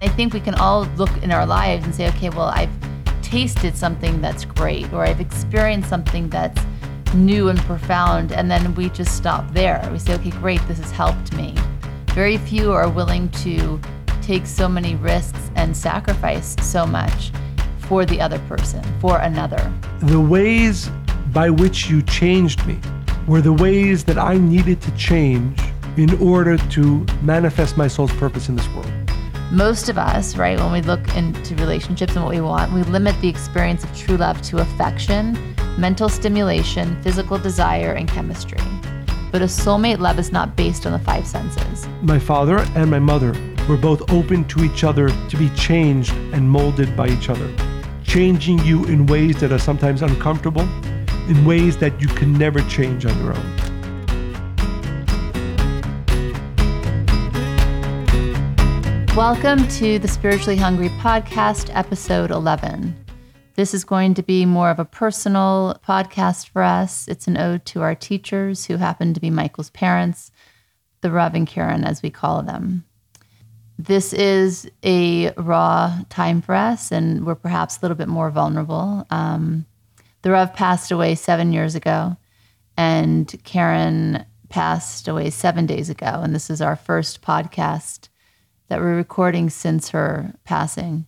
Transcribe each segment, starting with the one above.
I think we can all look in our lives and say, okay, well, I've tasted something that's great, or I've experienced something that's new and profound, and then we just stop there. We say, okay, great, this has helped me. Very few are willing to take so many risks and sacrifice so much for the other person, for another. The ways by which you changed me were the ways that I needed to change in order to manifest my soul's purpose in this world. Most of us, right, when we look into relationships and what we want, we limit the experience of true love to affection, mental stimulation, physical desire, and chemistry. But a soulmate love is not based on the five senses. My father and my mother were both open to each other to be changed and molded by each other, changing you in ways that are sometimes uncomfortable, in ways that you can never change on your own. Welcome to the Spiritually Hungry Podcast, episode 11. This is going to be more of a personal podcast for us. It's an ode to our teachers who happen to be Michael's parents, the Rav and Karen, as we call them. This is a raw time for us, and we're perhaps a little bit more vulnerable. Um, the Rav passed away seven years ago, and Karen passed away seven days ago. And this is our first podcast that we're recording since her passing.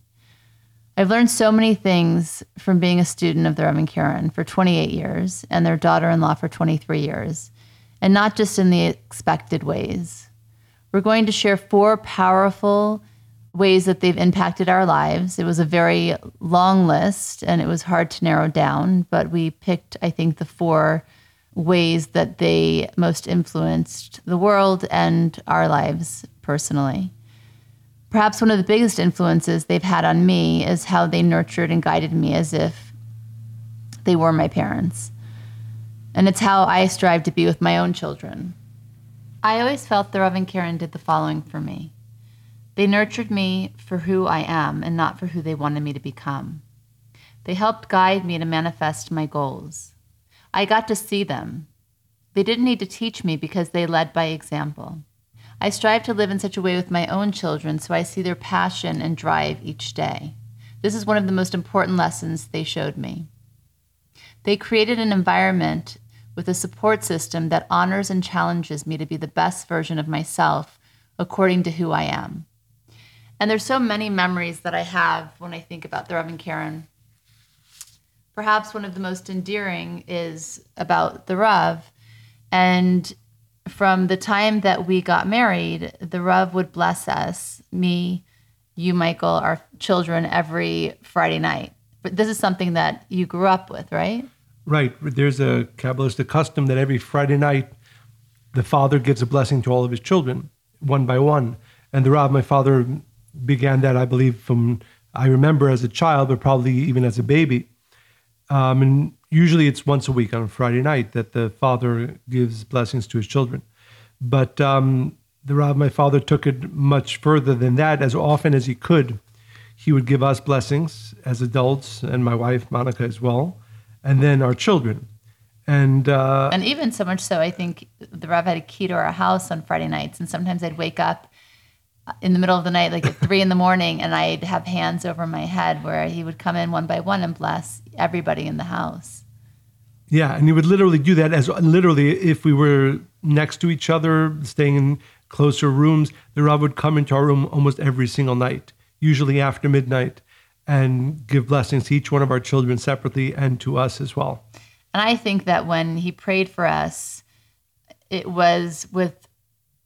I've learned so many things from being a student of the Rav and Karen for 28 years and their daughter in law for 23 years, and not just in the expected ways. We're going to share four powerful ways that they've impacted our lives. It was a very long list and it was hard to narrow down, but we picked, I think, the four ways that they most influenced the world and our lives personally. Perhaps one of the biggest influences they've had on me is how they nurtured and guided me as if they were my parents. And it's how I strive to be with my own children. I always felt the Rav and Karen did the following for me. They nurtured me for who I am and not for who they wanted me to become. They helped guide me to manifest my goals. I got to see them. They didn't need to teach me because they led by example. I strive to live in such a way with my own children so I see their passion and drive each day. This is one of the most important lessons they showed me. They created an environment with a support system that honors and challenges me to be the best version of myself according to who I am. And there's so many memories that I have when I think about the Reverend and Karen. Perhaps one of the most endearing is about the Rav. And from the time that we got married, the Rav would bless us, me, you, Michael, our children, every Friday night. But this is something that you grew up with, right? Right. There's a Kabbalistic custom that every Friday night, the father gives a blessing to all of his children, one by one. And the Rav, my father, began that, I believe, from I remember as a child, but probably even as a baby. Um, and usually it's once a week on Friday night that the father gives blessings to his children. But um, the Rav, my father, took it much further than that. As often as he could, he would give us blessings as adults, and my wife Monica as well, and then our children. And uh, and even so much so, I think the Rav had a key to our house on Friday nights, and sometimes I'd wake up in the middle of the night, like at three in the morning, and I'd have hands over my head where he would come in one by one and bless everybody in the house. Yeah, and he would literally do that as literally if we were next to each other, staying in closer rooms, the Rav would come into our room almost every single night, usually after midnight, and give blessings to each one of our children separately and to us as well. And I think that when he prayed for us, it was with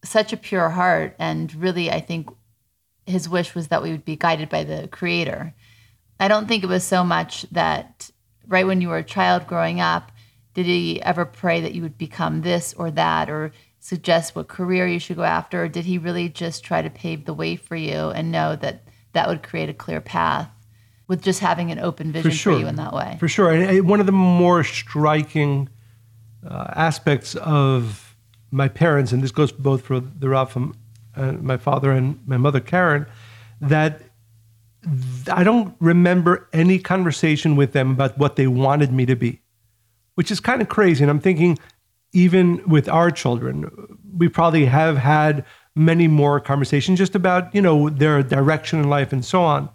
such a pure heart. And really, I think his wish was that we would be guided by the Creator. I don't think it was so much that right when you were a child growing up, did he ever pray that you would become this or that or suggest what career you should go after? Or did he really just try to pave the way for you and know that that would create a clear path with just having an open vision for, sure. for you in that way? For sure. And one of the more striking uh, aspects of my parents, and this goes both for the Rav uh, my father and my mother Karen, that I don't remember any conversation with them about what they wanted me to be, which is kind of crazy. And I'm thinking, even with our children, we probably have had many more conversations just about, you know, their direction in life and so on.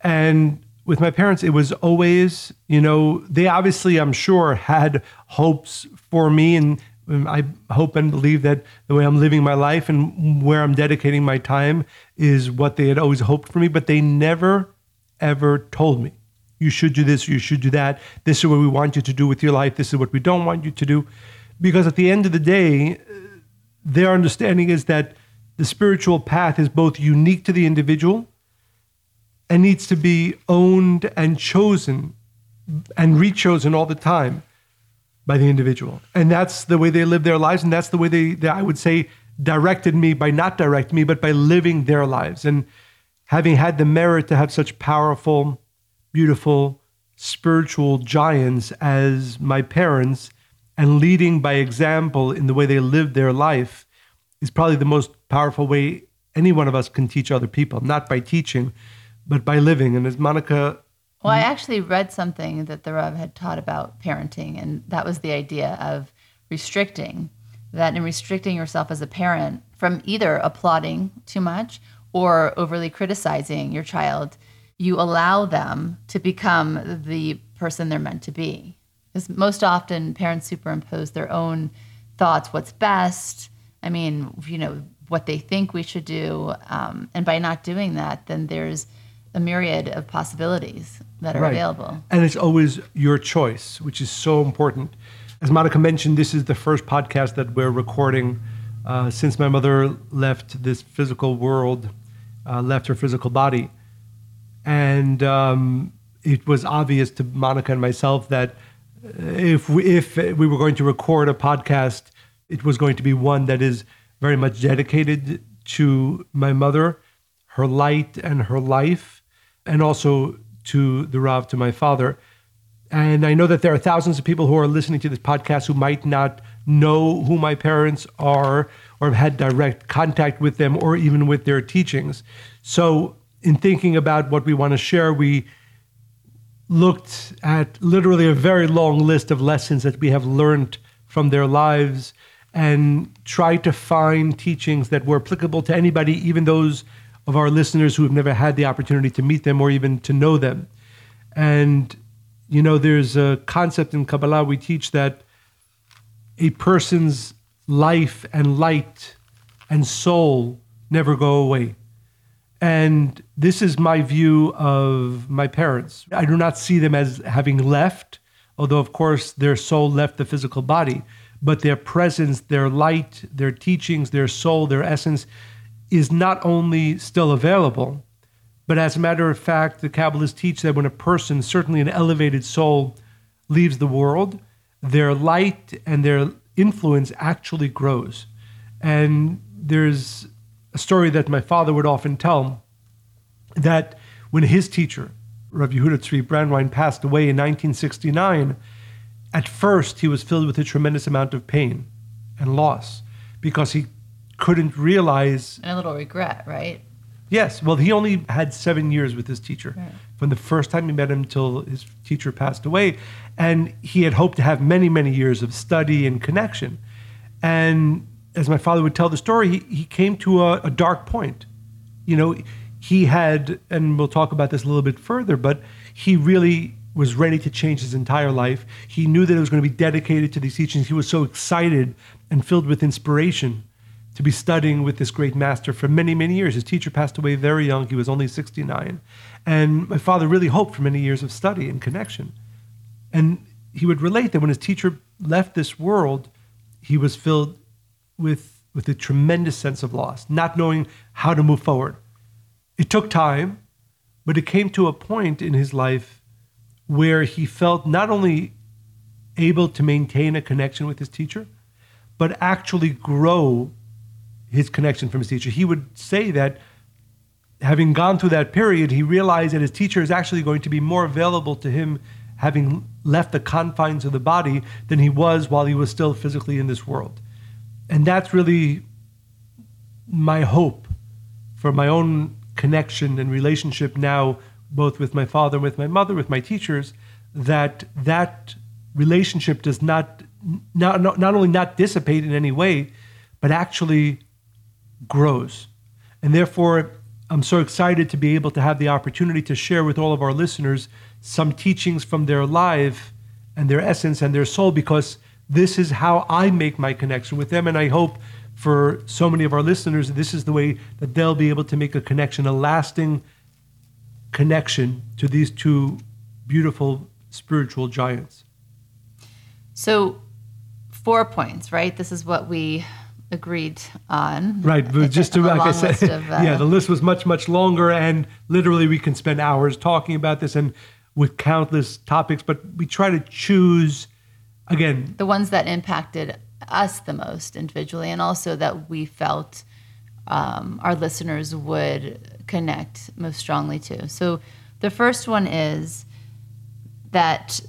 And with my parents, it was always, you know, they obviously, I'm sure, had hopes for me. And I hope and believe that the way I'm living my life and where I'm dedicating my time is what they had always hoped for me. But they never, ever told me, you should do this, you should do that. This is what we want you to do with your life. This is what we don't want you to do. Because at the end of the day, their understanding is that the spiritual path is both unique to the individual and needs to be owned and chosen and rechosen all the time by the individual. And that's the way they live their lives. And that's the way they, they I would say, directed me by not directing me, but by living their lives. And having had the merit to have such powerful, beautiful, spiritual giants as my parents and leading by example in the way they live their life is probably the most powerful way any one of us can teach other people, not by teaching, but by living. And as Monica. Well, I actually read something that the Rav had taught about parenting, and that was the idea of restricting, that in restricting yourself as a parent from either applauding too much or overly criticizing your child, you allow them to become the person they're meant to be. Because most often parents superimpose their own thoughts, what's best. I mean, you know, what they think we should do. Um, and by not doing that, then there's a myriad of possibilities that are right. available. And it's always your choice, which is so important. As Monica mentioned, this is the first podcast that we're recording uh, since my mother left this physical world, uh, left her physical body. And um, it was obvious to Monica and myself that if we, if we were going to record a podcast, it was going to be one that is very much dedicated to my mother, her light and her life, and also to the Rav, to my father. And I know that there are thousands of people who are listening to this podcast who might not know who my parents are or have had direct contact with them or even with their teachings. So, in thinking about what we want to share, we looked at literally a very long list of lessons that we have learned from their lives and tried to find teachings that were applicable to anybody, even those of our listeners who have never had the opportunity to meet them or even to know them. And, you know, there's a concept in Kabbalah we teach that a person's life and light and soul never go away. And this is my view of my parents. I do not see them as having left, although, of course, their soul left the physical body, but their presence, their light, their teachings, their soul, their essence is not only still available, but as a matter of fact, the Kabbalists teach that when a person, certainly an elevated soul, leaves the world, their light and their influence actually grows. And there's a story that my father would often tell that when his teacher, Rav Yehuda Tzvi Brandwein, passed away in 1969, at first he was filled with a tremendous amount of pain and loss because he couldn't realize. And a little regret, right? Yes. Well, he only had seven years with his teacher right. from the first time he met him till his teacher passed away. And he had hoped to have many, many years of study and connection. And as my father would tell the story, he, he came to a, a dark point. You know, he had, and we'll talk about this a little bit further, but he really was ready to change his entire life. He knew that it was going to be dedicated to these teachings. He was so excited and filled with inspiration to be studying with this great master for many, many years. His teacher passed away very young. He was only 69. And my father really hoped for many years of study and connection. And he would relate that when his teacher left this world, he was filled with, with a tremendous sense of loss, not knowing how to move forward. It took time, but it came to a point in his life where he felt not only able to maintain a connection with his teacher, but actually grow his connection from his teacher. He would say that having gone through that period, he realized that his teacher is actually going to be more available to him having left the confines of the body than he was while he was still physically in this world. And that's really my hope for my own connection and relationship now, both with my father and with my mother, with my teachers, that that relationship does not, not, not only not dissipate in any way, but actually grows. And therefore, I'm so excited to be able to have the opportunity to share with all of our listeners some teachings from their life and their essence and their soul because this is how I make my connection with them. And I hope for so many of our listeners, this is the way that they'll be able to make a connection, a lasting connection to these two beautiful spiritual giants. So, four points, right? This is what we agreed on. Right, but just to like I said, of, uh, yeah, the list was much much longer, and literally we can spend hours talking about this and with countless topics. But we try to choose again the ones that impacted us the most individually, and also that we felt um, our listeners would connect most strongly to. So the first one is that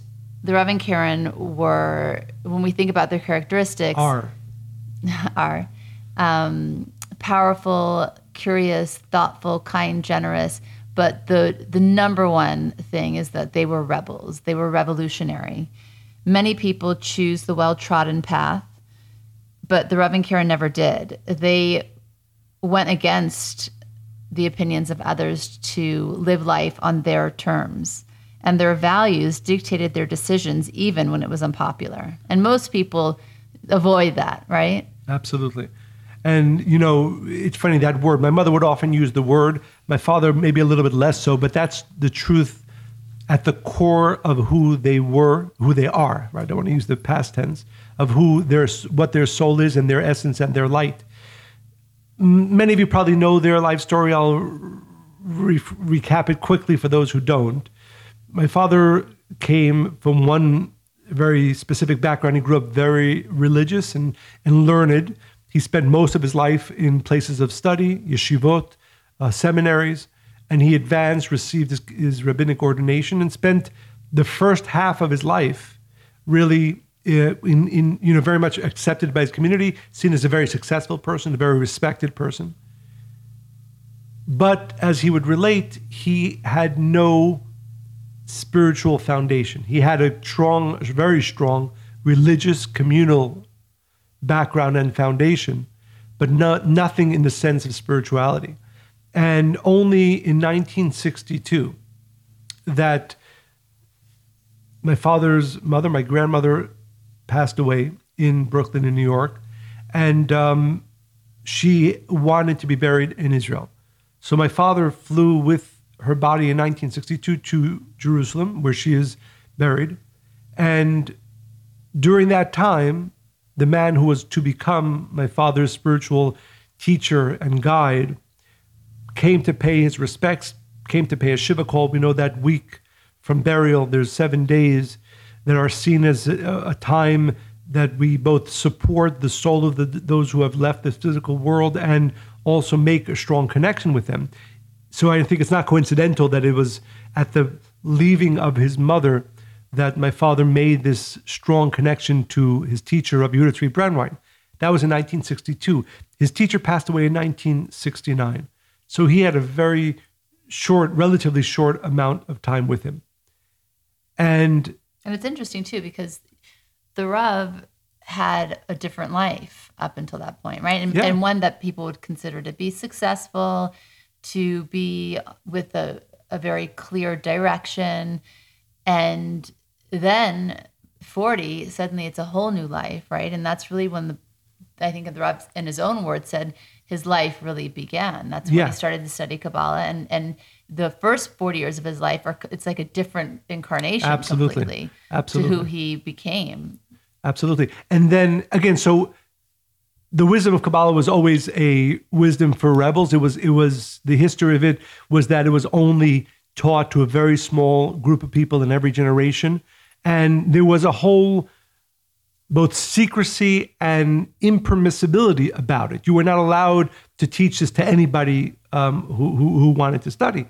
the Rav and Karen were, when we think about their characteristics, are are um, powerful, curious, thoughtful, kind, generous. But the the number one thing is that they were rebels. They were revolutionary. Many people choose the well trodden path, but the Rav and Karen never did. They went against the opinions of others to live life on their terms. And their values dictated their decisions even when it was unpopular. And most people avoid that, right? Absolutely. And, you know, it's funny that word. My mother would often use the word. My father, maybe a little bit less so, but that's the truth at the core of who they were, who they are, right? I don't want to use the past tense of who their, what their soul is and their essence and their light. Many of you probably know their life story. I'll re- recap it quickly for those who don't. My father came from one very specific background. He grew up very religious and, and learned. He spent most of his life in places of study, yeshivot, uh, seminaries, and he advanced, received his, his, rabbinic ordination, and spent the first half of his life really uh, in, in, you know, very much accepted by his community, seen as a very successful person, a very respected person. But as he would relate, he had no spiritual foundation. He had a strong, very strong religious communal background and foundation, but not, nothing in the sense of spirituality. And only in 1962 that my father's mother, my grandmother, passed away in Brooklyn, in New York, and um, she wanted to be buried in Israel. So my father flew with her body in 1962 to Jerusalem, where she is buried. And during that time, the man who was to become my father's spiritual teacher and guide came to pay his respects, came to pay a Shiva call. We know that week from burial, there's seven days that are seen as a, a time that we both support the soul of the, those who have left the physical world and also make a strong connection with them. So I think it's not coincidental that it was at the leaving of his mother that my father made this strong connection to his teacher, Rabbi Yehuda Tzvi Brandwein. That was in 1962. His teacher passed away in 1969. So he had a very short, relatively short amount of time with him. And and it's interesting too because the Rav had a different life up until that point, right? And, yeah. and one that people would consider to be successful to be with a, a very clear direction. And then 40, suddenly it's a whole new life, right? And that's really when the, I think the Rav, in his own words, said his life really began. That's when yeah. he started to study Kabbalah. And, and the first 40 years of his life are, it's like a different incarnation Absolutely. completely Absolutely. to who he became. Absolutely. And then again, so the wisdom of Kabbalah was always a wisdom for rebels. It was it was the history of it was that it was only taught to a very small group of people in every generation, and there was a whole both secrecy and impermissibility about it. You were not allowed to teach this to anybody um, who, who, who wanted to study.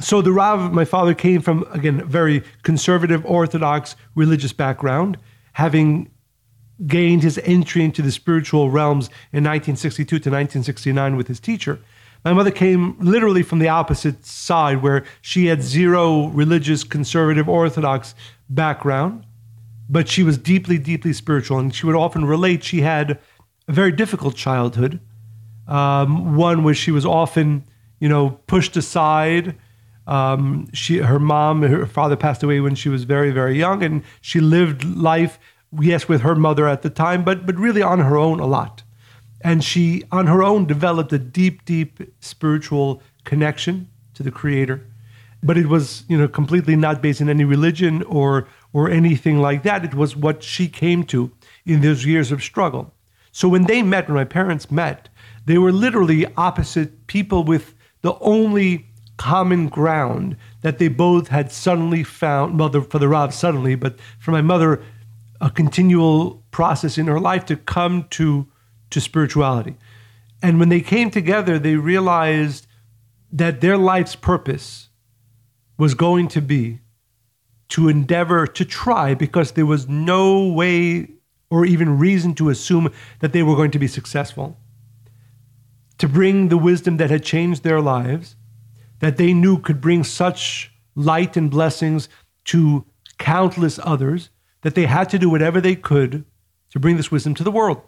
So the Rav, my father, came from again a very conservative, orthodox religious background, having gained his entry into the spiritual realms in 1962 to 1969 with his teacher. My mother came literally from the opposite side, where she had zero religious, conservative, orthodox background, but she was deeply, deeply spiritual. And she would often relate she had a very difficult childhood. Um, one was she was often, you know, pushed aside. Um, she, her mom, her father passed away when she was very, very young, and she lived life, yes, with her mother at the time, but but really on her own a lot. And she, on her own, developed a deep, deep spiritual connection to the Creator. But it was, you know, completely not based in any religion or or anything like that. It was what she came to in those years of struggle. So when they met, when my parents met, they were literally opposite people with the only common ground that they both had suddenly found. Well, for the Rav, suddenly, but for my mother, a continual process in her life to come to to spirituality. And when they came together, they realized that their life's purpose was going to be to endeavor to try because there was no way or even reason to assume that they were going to be successful. To bring the wisdom that had changed their lives, that they knew could bring such light and blessings to countless others, that they had to do whatever they could to bring this wisdom to the world.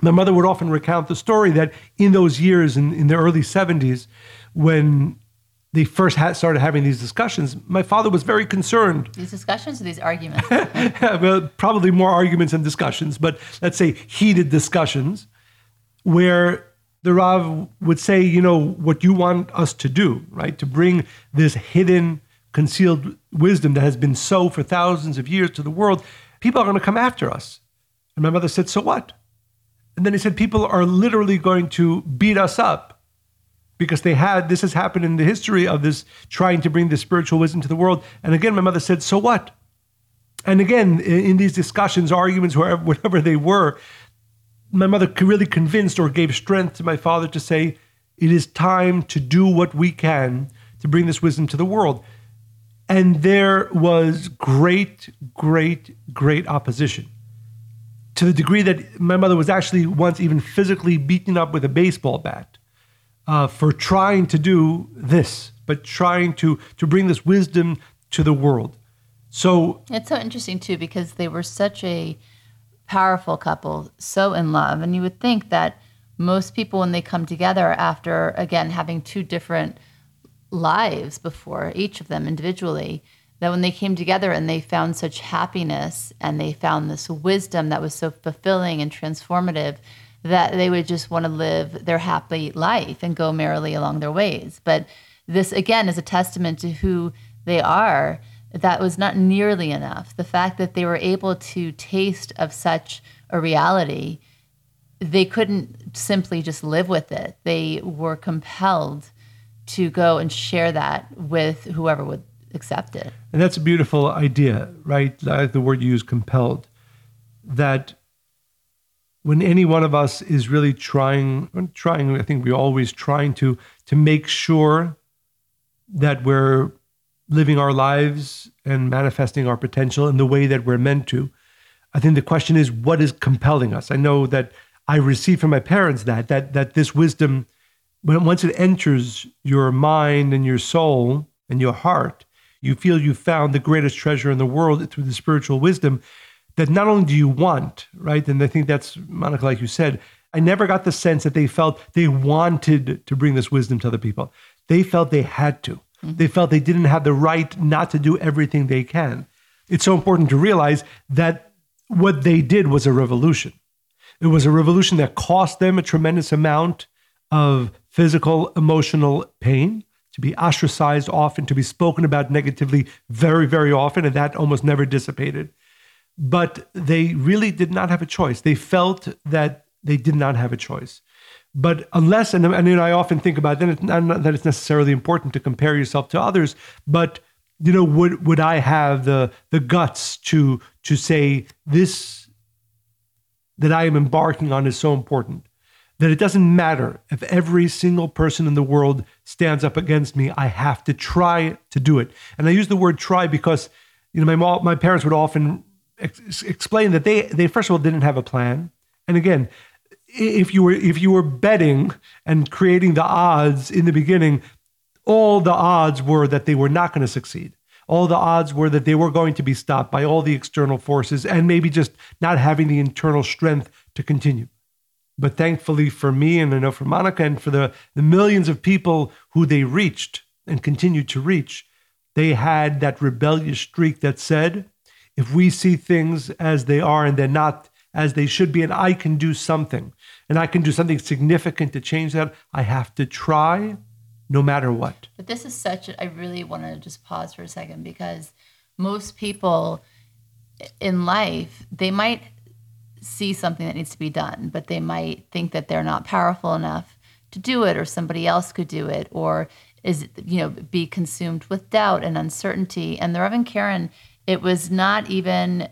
My mother would often recount the story that in those years, in, in the early 70s, when they first had started having these discussions, my father was very concerned. These discussions or these arguments? well, probably more arguments and discussions, but let's say heated discussions where the Rav would say, you know, what you want us to do, right? To bring this hidden, concealed wisdom that has been so for thousands of years to the world, people are going to come after us. And my mother said, so what? And then he said, people are literally going to beat us up because they had, this has happened in the history of this trying to bring the spiritual wisdom to the world. And again, my mother said, so what? And again, in these discussions, arguments, wherever, whatever they were, my mother really convinced or gave strength to my father to say, it is time to do what we can to bring this wisdom to the world. And there was great, great, great opposition to the degree that my mother was actually once even physically beaten up with a baseball bat uh, for trying to do this, but trying to to bring this wisdom to the world. So it's so interesting too because they were such a powerful couple, so in love, and you would think that most people when they come together after again having two different lives before each of them individually that when they came together and they found such happiness and they found this wisdom that was so fulfilling and transformative that they would just want to live their happy life and go merrily along their ways. But this, again, is a testament to who they are. That was not nearly enough. The fact that they were able to taste of such a reality, they couldn't simply just live with it. They were compelled to go and share that with whoever would accept it. And that's a beautiful idea, right? Like the word you use, compelled. That when any one of us is really trying, trying, I think we're always trying to to make sure that we're living our lives and manifesting our potential in the way that we're meant to. I think the question is, what is compelling us? I know that I received from my parents that that that this wisdom, when once it enters your mind and your soul and your heart, you feel you found the greatest treasure in the world through the spiritual wisdom that not only do you want, right? And I think that's, Monica, like you said, I never got the sense that they felt they wanted to bring this wisdom to other people. They felt they had to. Mm-hmm. They felt they didn't have the right not to do everything they can. It's so important to realize that what they did was a revolution. It was a revolution that cost them a tremendous amount of physical, emotional pain to be ostracized often, to be spoken about negatively very, very often, and that almost never dissipated. But they really did not have a choice. They felt that they did not have a choice. But unless, and, and you know, I often think about then it's not that it's necessarily important to compare yourself to others, but you know, would would I have the the guts to to say this that I am embarking on is so important? That it doesn't matter if every single person in the world stands up against me. I have to try to do it. And I use the word try because, you know, my mom, my parents would often ex- explain that they, they first of all didn't have a plan. And again, if you were if you were betting and creating the odds in the beginning, all the odds were that they were not going to succeed. All the odds were that they were going to be stopped by all the external forces and maybe just not having the internal strength to continue. But thankfully for me, and I know for Monica, and for the, the millions of people who they reached and continue to reach, they had that rebellious streak that said, if we see things as they are and they're not as they should be, and I can do something, and I can do something significant to change that, I have to try no matter what. But this is such, a, I really want to just pause for a second because most people in life, they might see something that needs to be done, but they might think that they're not powerful enough to do it or somebody else could do it or is you know be consumed with doubt and uncertainty. And the Rav and Karen it was not even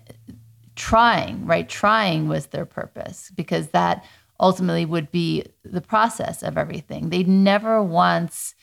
trying right? Trying was their purpose because that ultimately would be the process of everything. They never once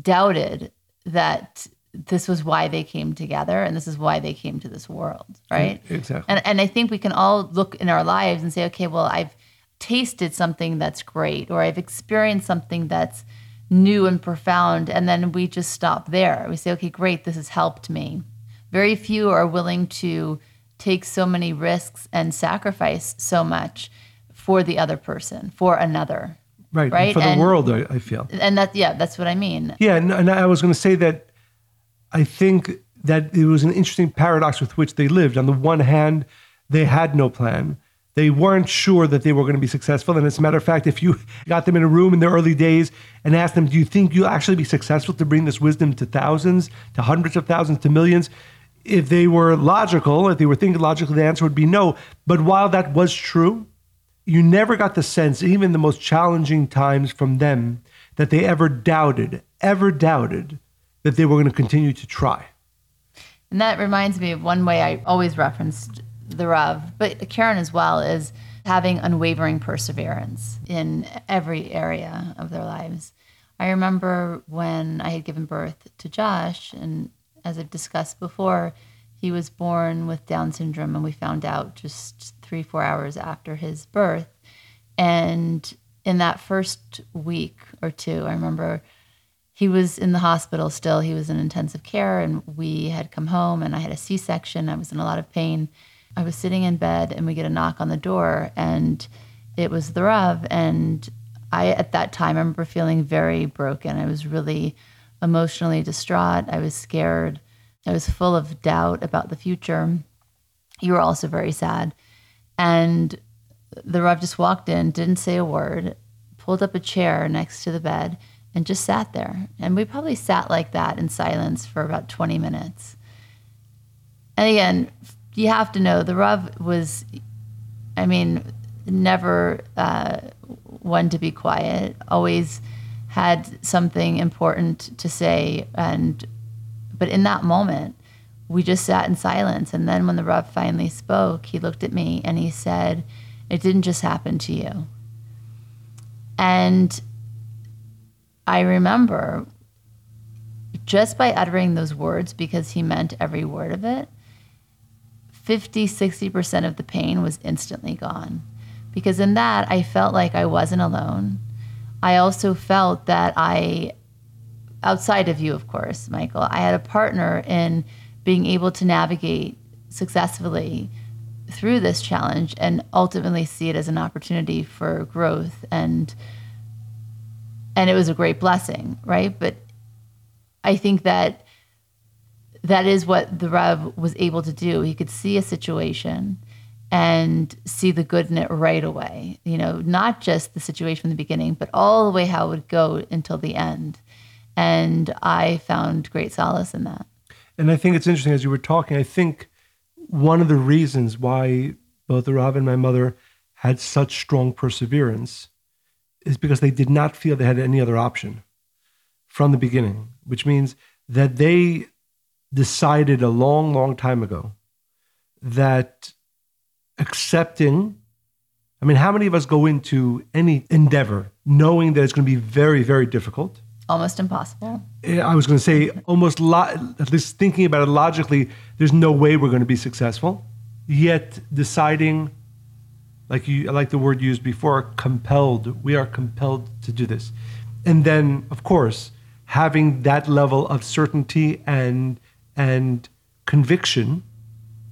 doubted that this was why they came together and this is why they came to this world right? Exactly. And, and i think we can all look in our lives and say okay well i've tasted something that's great or i've experienced something that's new and profound and then we just stop there. We say okay great this has helped me. Very few are willing to take so many risks and sacrifice so much for the other person for another right, right? For the And- world I, I feel. and that yeah that's what i mean. Yeah, and, and I was going to say that I think that it was an interesting paradox with which they lived. On the one hand, they had no plan. They weren't sure that they were going to be successful. And as a matter of fact, if you got them in a room in the early days and asked them, Do you think you'll actually be successful to bring this wisdom to thousands, to hundreds of thousands, to millions? If they were logical, if they were thinking logically, the answer would be no. But while that was true, you never got the sense, even the most challenging times from them, that they ever doubted, ever doubted that they were going to continue to try. And that reminds me of one way I always referenced the Rav, but Karen as well, is having unwavering perseverance in every area of their lives. I remember when I had given birth to Josh, and as I've discussed before, he was born with Down syndrome, and we found out just three, four hours after his birth. And in that first week or two, I remember he was in the hospital still. He was in intensive care, and we had come home, and I had a C section. I was in a lot of pain. I was sitting in bed, and we get a knock on the door, and it was the Rav. And I, at that time, I remember feeling very broken. I was really emotionally distraught. I was scared. I was full of doubt about the future. You were also very sad. And the Rav just walked in, didn't say a word, pulled up a chair next to the bed, and just sat there. And we probably sat like that in silence for about 20 minutes. And again, you have to know the Rav was, I mean, never uh, one to be quiet, always had something important to say. And, but in that moment, we just sat in silence. And then when the Rav finally spoke, he looked at me and he said, It didn't just happen to you. And I remember just by uttering those words, because he meant every word of it, 50, 60% of the pain was instantly gone. Because in that, I felt like I wasn't alone. I also felt that I, outside of you, of course, Michael, I had a partner in being able to navigate successfully through this challenge and ultimately see it as an opportunity for growth and and it was a great blessing, right? But I think that that is what the Rav was able to do. He could see a situation and see the good in it right away. You know, not just the situation from the beginning, but all the way how it would go until the end. And I found great solace in that. And I think it's interesting as you were talking, I think one of the reasons why both the Rav and my mother had such strong perseverance is because they did not feel they had any other option from the beginning, which means that they decided a long, long time ago that accepting, I mean, how many of us go into any endeavor knowing that it's going to be very, very difficult? Almost impossible. I was going to say almost, lo- at least thinking about it logically, there's no way we're going to be successful. Yet deciding, like you, like the word used before, compelled. We are compelled to do this, and then of course having that level of certainty and and conviction,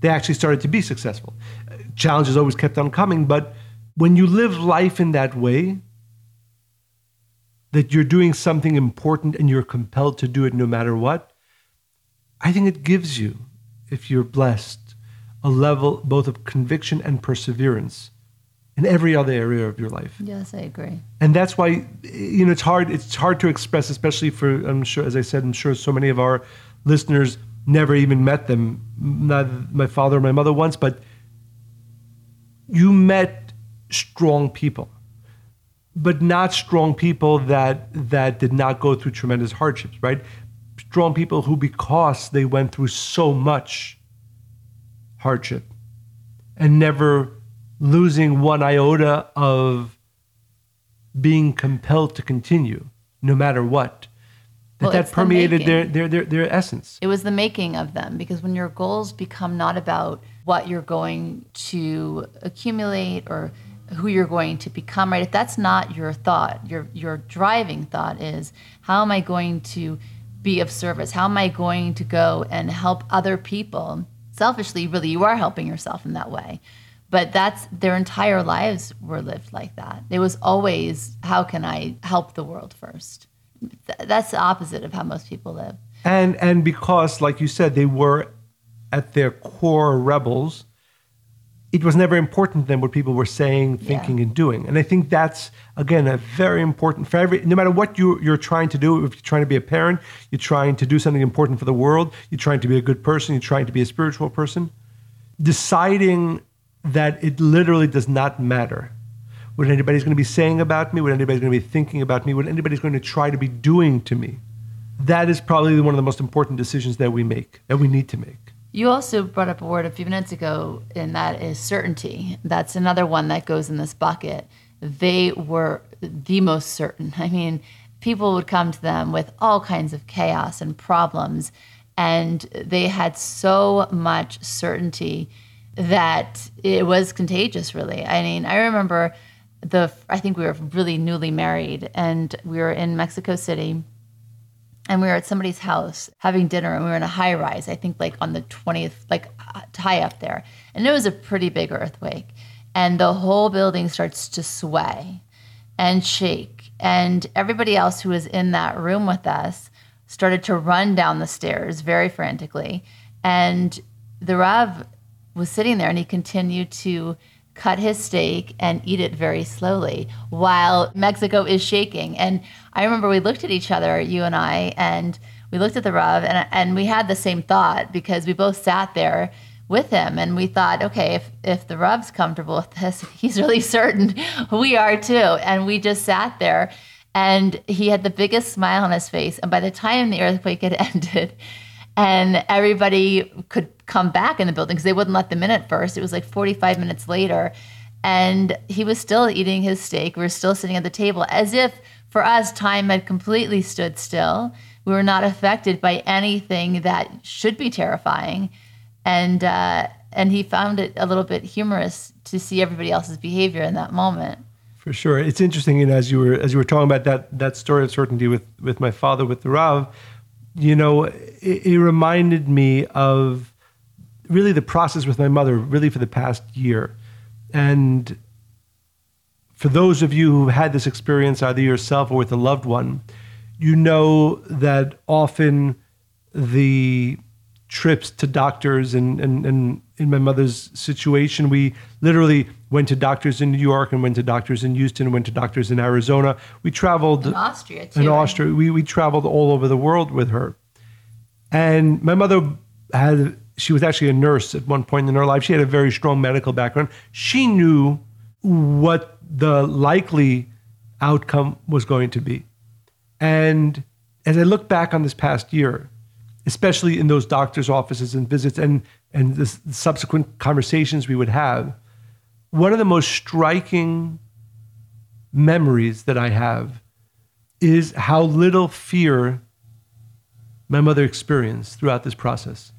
they actually started to be successful. Challenges always kept on coming, but when you live life in that way, that you're doing something important and you're compelled to do it no matter what, I think it gives you, if you're blessed, a level both of conviction and perseverance in every other area of your life. Yes, I agree. And that's why you know it's hard it's hard to express especially for I'm sure as I said I'm sure so many of our listeners never even met them not my father or my mother once but you met strong people but not strong people that that did not go through tremendous hardships, right? Strong people who, because they went through so much hardship and never losing one iota of being compelled to continue, no matter what. That, Well, that it's the permeated their, their, their, their essence. It was the making of them because when your goals become not about what you're going to accumulate or who you're going to become, right? If that's not your thought, your your driving thought is how am I going to be of service? How am I going to go and help other people? Selfishly, really, you are helping yourself in that way. But that's their entire lives were lived like that. It was always, how can I help the world first? Th- That's the opposite of how most people live. And and because, like you said, they were at their core rebels, it was never important to them what people were saying, thinking, and doing. And I think that's again a very important for every no matter what you you're trying to do, if you're trying to be a parent, you're trying to do something important for the world, you're trying to be a good person, you're trying to be a spiritual person, deciding that it literally does not matter what anybody's going to be saying about me, what anybody's going to be thinking about me, what anybody's going to try to be doing to me. That is probably one of the most important decisions that we make, that we need to make. You also brought up a word a few minutes ago, and that is certainty. That's another one that goes in this bucket. They were the most certain. I mean, people would come to them with all kinds of chaos and problems, and they had so much certainty that it was contagious, really. I mean, I remember the, I think we were really newly married, and we were in Mexico City and we were at somebody's house having dinner and we were in a high rise i think like on the 20th like uh, high up there. And it was a pretty big earthquake and the whole building starts to sway and shake. And everybody else who was in that room with us started to run down the stairs very frantically. And the rav was sitting there and he continued to cut his steak and eat it very slowly while Mexico is shaking. And I remember we looked at each other, you and I, and we looked at the Rav and, and we had the same thought because we both sat there with him and we thought, okay, if, if the Rav's comfortable with this, he's really certain we are too. And we just sat there and he had the biggest smile on his face. And by the time the earthquake had ended, and everybody could come back in the building because they wouldn't let them in at first. It was like 45 minutes later, and he was still eating his steak. We were still sitting at the table as if for us, time had completely stood still. We were not affected by anything that should be terrifying, and uh, and he found it a little bit humorous to see everybody else's behavior in that moment. For sure, it's interesting. And as you were as you were talking about that that story of certainty with with my father with the Rav, you know, it, it reminded me of really the process with my mother, really for the past year, and for those of you who have had this experience either yourself or with a loved one, you know that often the trips to doctors and, and, and in my mother's situation, we literally went to doctors in New York and went to doctors in Houston and went to doctors in Arizona. We traveled In Austria too. in? Austria. We, we traveled all over the world with her. And my mother had, she was actually a nurse at one point in her life. She had a very strong medical background. She knew what the likely outcome was going to be. And as I look back on this past year, especially in those doctors' offices and visits and, and the subsequent conversations we would have, one of the most striking memories that I have is how little fear my mother experienced throughout this process.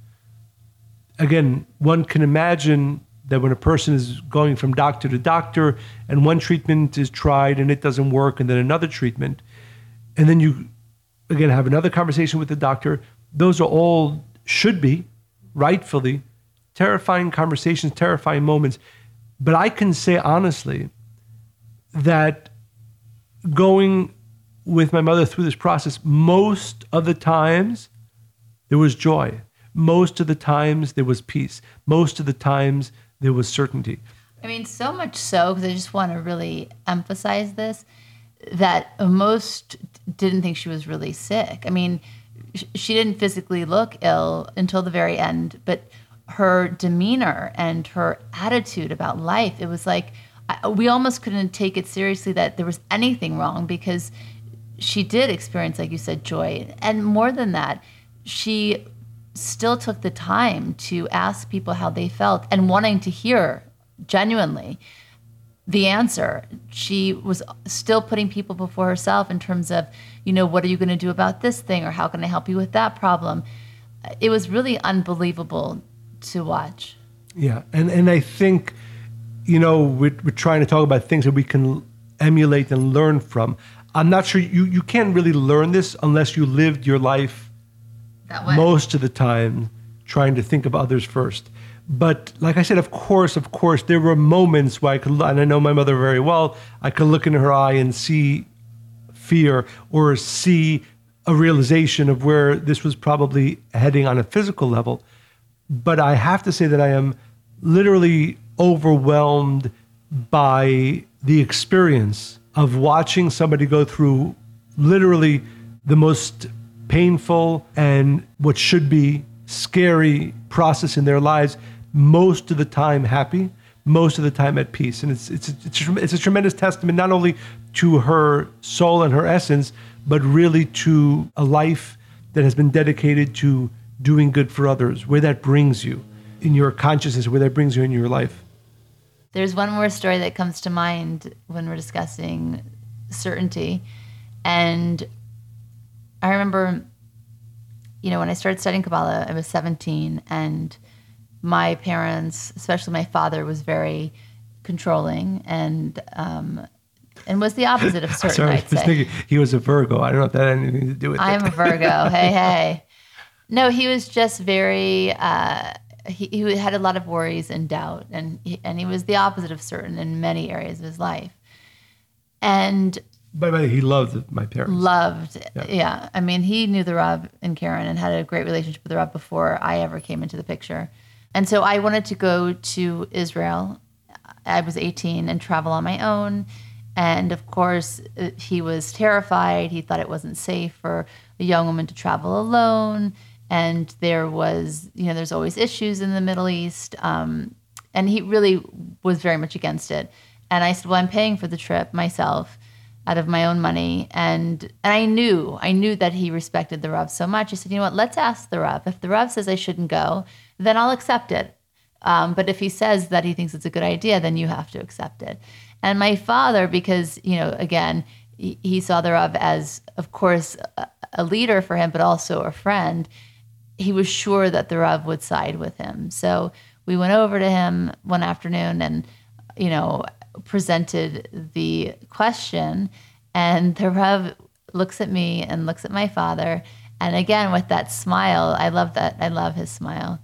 Again, one can imagine that when a person is going from doctor to doctor and one treatment is tried and it doesn't work, and then another treatment, and then you again have another conversation with the doctor, those are all should be rightfully terrifying conversations, terrifying moments. But I can say honestly that going with my mother through this process, most of the times there was joy. Most of the times there was peace. Most of the times there was certainty. I mean, so much so, because I just want to really emphasize this, that most didn't think she was really sick. I mean, she didn't physically look ill until the very end, but her demeanor and her attitude about life, it was like we almost couldn't take it seriously that there was anything wrong because she did experience, like you said, joy. And more than that, she still took the time to ask people how they felt and wanting to hear genuinely the answer. She was still putting people before herself in terms of, you know, what are you going to do about this thing or how can I help you with that problem? It was really unbelievable to watch. Yeah. And, and I think, you know, we're, we're trying to talk about things that we can emulate and learn from. I'm not sure you, you can't really learn this unless you lived your life most of the time trying to think of others first. But like I said, of course, of course, there were moments where I could, and I know my mother very well, I could look in her eye and see fear or see a realization of where this was probably heading on a physical level. But I have to say that I am literally overwhelmed by the experience of watching somebody go through literally the most painful and what should be scary process in their lives, most of the time happy, most of the time at peace. And it's, it's, it's, it's a tremendous testament not only to her soul and her essence, but really to a life that has been dedicated to doing good for others, where that brings you in your consciousness, where that brings you in your life. There's one more story that comes to mind when we're discussing certainty. And I remember, you know, when I started studying Kabbalah, I was 17, and my parents, especially my father, was very controlling and um, and was the opposite of certain. Sorry, I'd say. Thinking, he was a Virgo. I don't know if that had anything to do with it. I'm a Virgo. hey, hey. No, he was just very. Uh, he, he had a lot of worries and doubt, and he, and he was the opposite of certain in many areas of his life. And by the way, he loved my parents. Loved, yeah. yeah. I mean, he knew the Rav and Karen and had a great relationship with the Rav before I ever came into the picture. And so I wanted to go to Israel. I was 18 and travel on my own. And of course, uh, he was terrified. He thought it wasn't safe for a young woman to travel alone and there was you know there's always issues in the middle east um, and he really was very much against it and i said well i'm paying for the trip myself out of my own money. And and i knew i knew that he respected the rav so much. I said you know what? Let's ask the rav. If the rav says i shouldn't go then i'll accept it. Um, but if he says that he thinks it's a good idea then you have to accept it. And my father because you know again he, he saw the rav as of course a, a leader for him but also a friend he was sure that the Rav would side with him. So we went over to him one afternoon and, you know, presented the question. And the Rav looks at me and looks at my father. And again, with that smile, I love that. I love his smile.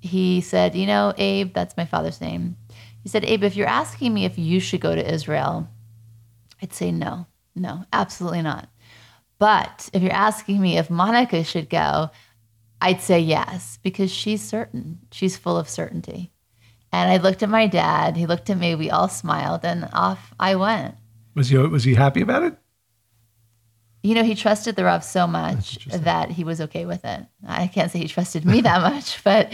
He said, You know, Abe, that's my father's name. He said, Abe, if you're asking me if you should go to Israel, I'd say no, no, absolutely not. But if you're asking me if Monica should go, I'd say yes because she's certain. She's full of certainty. And I looked at my dad. He looked at me. We all smiled, and off I went. Was he was he happy about it? You know, he trusted the Rav so much that he was okay with it. I can't say he trusted me that much, but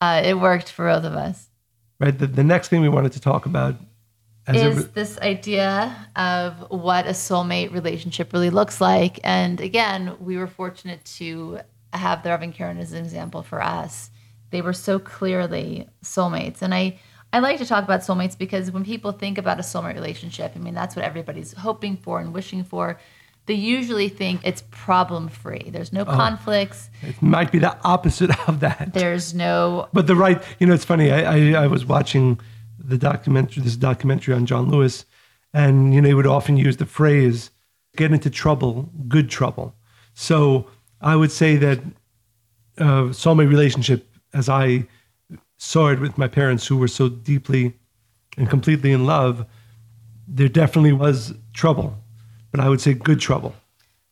uh, it worked for both of us. Right. The, the next thing we wanted to talk about is re- this idea of what a soulmate relationship really looks like. And again, we were fortunate to have the Rav and Karen as an example for us. They were so clearly soulmates. And I, I like to talk about soulmates because when people think about a soulmate relationship, I mean, that's what everybody's hoping for and wishing for. They usually think it's problem free. There's no oh, conflicts. It might be the opposite of that. There's no. But the right, you know, it's funny. I, I, I was watching the documentary, this documentary on John Lewis, and, you know, he would often use the phrase, get into trouble, good trouble. So I would say that uh, soulmate relationship, as I saw it with my parents who were so deeply and completely in love, there definitely was trouble, but I would say good trouble.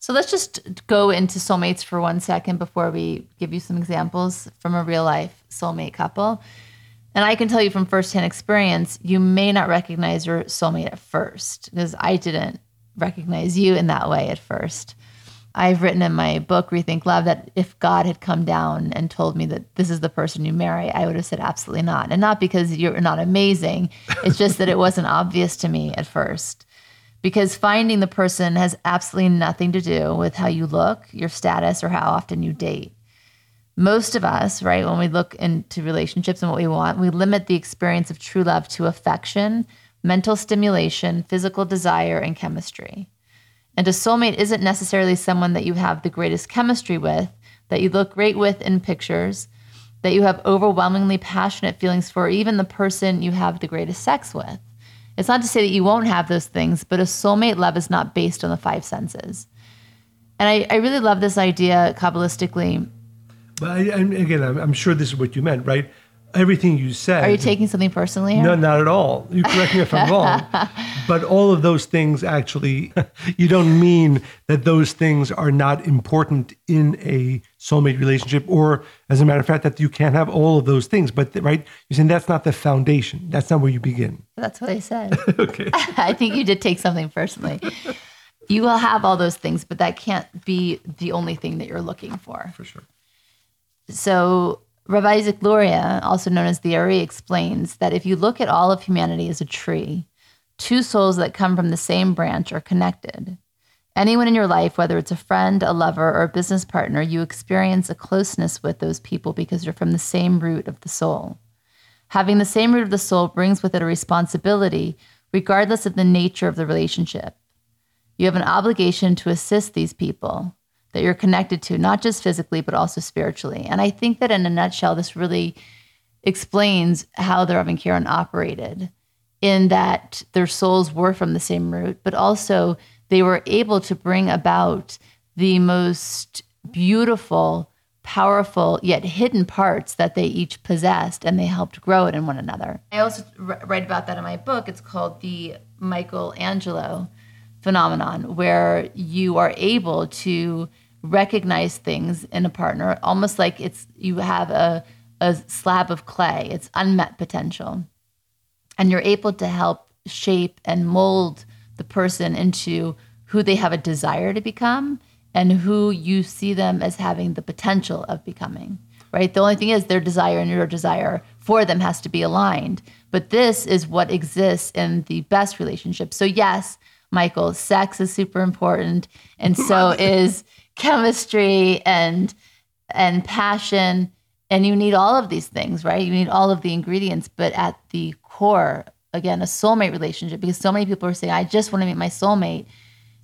So let's just go into soulmates for one second before we give you some examples from a real life soulmate couple. And I can tell you from firsthand experience, you may not recognize your soulmate at first because I didn't recognize you in that way at first. I've written in my book, Rethink Love, that if God had come down and told me that this is the person you marry, I would have said absolutely not. And not because you're not amazing, it's just that it wasn't obvious to me at first. Because finding the person has absolutely nothing to do with how you look, your status, or how often you date. Most of us, right, when we look into relationships and what we want, we limit the experience of true love to affection, mental stimulation, physical desire, and chemistry. And a soulmate isn't necessarily someone that you have the greatest chemistry with, that you look great with in pictures, that you have overwhelmingly passionate feelings for, even the person you have the greatest sex with. It's not to say that you won't have those things, but a soulmate love is not based on the five senses. And I, I really love this idea Kabbalistically. But I, again, I'm sure this is what you meant, right? Everything you said. Are you taking something personally here? No, not at all. You correct me if I'm wrong. But all of those things actually, you don't mean that those things are not important in a soulmate relationship, or as a matter of fact, that you can't have all of those things. But right, you're saying that's not the foundation. That's not where you begin. That's what I said. okay. I think you did take something personally. You will have all those things, but that can't be the only thing that you're looking for. For sure. So Rav Isaac Luria, also known as the Ari, explains that if you look at all of humanity as a tree, two souls that come from the same branch are connected. Anyone in your life, whether it's a friend, a lover, or a business partner, you experience a closeness with those people because you're from the same root of the soul. Having the same root of the soul brings with it a responsibility, regardless of the nature of the relationship. You have an obligation to assist these people, that you're connected to, not just physically, but also spiritually. And I think that in a nutshell, this really explains how the Rav and Karen operated in that their souls were from the same root, but also they were able to bring about the most beautiful, powerful, yet hidden parts that they each possessed, and they helped grow it in one another. I also write about that in my book. It's called The Michelangelo Phenomenon, where you are able to recognize things in a partner almost like it's you have a, a slab of clay it's unmet potential. And you're able to help shape and mold the person into who they have a desire to become and who you see them as having the potential of becoming right? The only thing is their desire and your desire for them has to be aligned. But this is what exists in the best relationship. So yes michael sex is super important. And so is chemistry and and passion. And you need all of these things right? You need all of the ingredients but at the core again a soulmate relationship because so many people are saying i just want to meet my soulmate.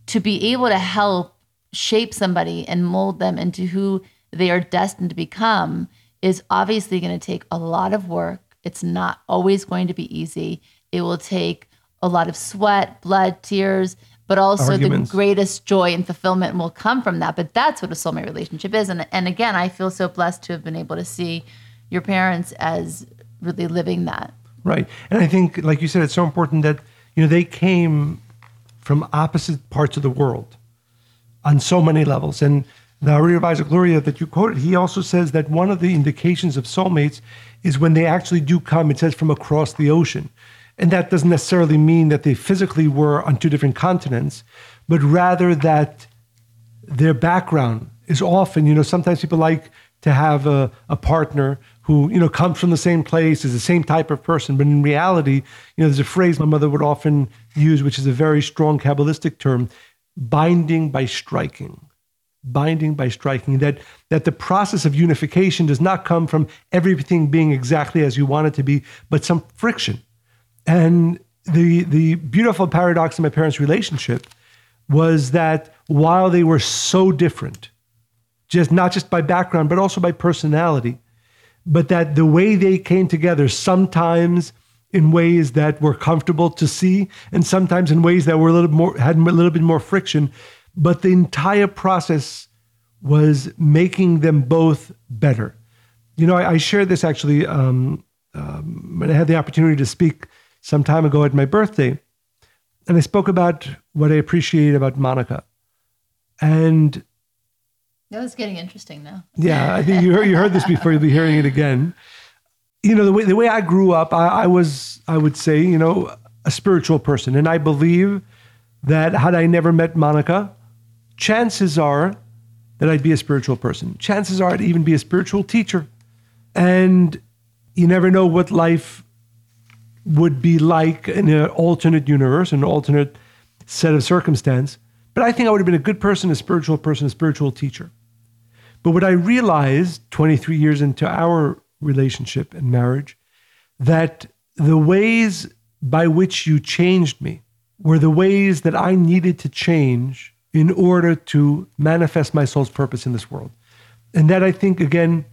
To be able to help shape somebody and mold them into who they are destined to become is obviously going to take a lot of work. It's not always going to be easy. It will take a lot of sweat blood tears but also Arguments. the greatest joy and fulfillment will come from that. But that's what a soulmate relationship is. And and again, I feel so blessed to have been able to see your parents as really living that. Right. And I think, like you said, it's so important that, you know, they came from opposite parts of the world on so many levels. And the Ari of Isaac Luria that you quoted, he also says that one of the indications of soulmates is when they actually do come, it says from across the ocean. And that doesn't necessarily mean that they physically were on two different continents, but rather that their background is often, you know, sometimes people like to have a, a partner who, you know, comes from the same place, is the same type of person. But in reality, you know, there's a phrase my mother would often use, which is a very strong Kabbalistic term binding by striking binding by striking that that the process of unification does not come from everything being exactly as you want it to be but some friction and the the beautiful paradox in my parents' relationship was that while they were so different, just not just by background, but also by personality, but that the way they came together sometimes in ways that were comfortable to see, and sometimes in ways that were a little more had a little bit more friction, but the entire process was making them both better. You know, I, I shared this actually um, um, when I had the opportunity to speak some time ago at my birthday, and I spoke about what I appreciate about Monica. And that was getting interesting now. yeah, I think you heard, you heard this before. You'll be hearing it again. You know, the way the way I grew up, I, I was, I would say, you know, a spiritual person, and I believe that had I never met Monica, chances are that I'd be a spiritual person. Chances are I'd even be a spiritual teacher. And you never know what life would be like in an uh, alternate universe, an alternate set of circumstance. But I think I would have been a good person, a spiritual person, a spiritual teacher. But what I realized 23 years into our relationship and marriage, that the ways by which you changed me were the ways that I needed to change in order to manifest my soul's purpose in this world. And that I think, again,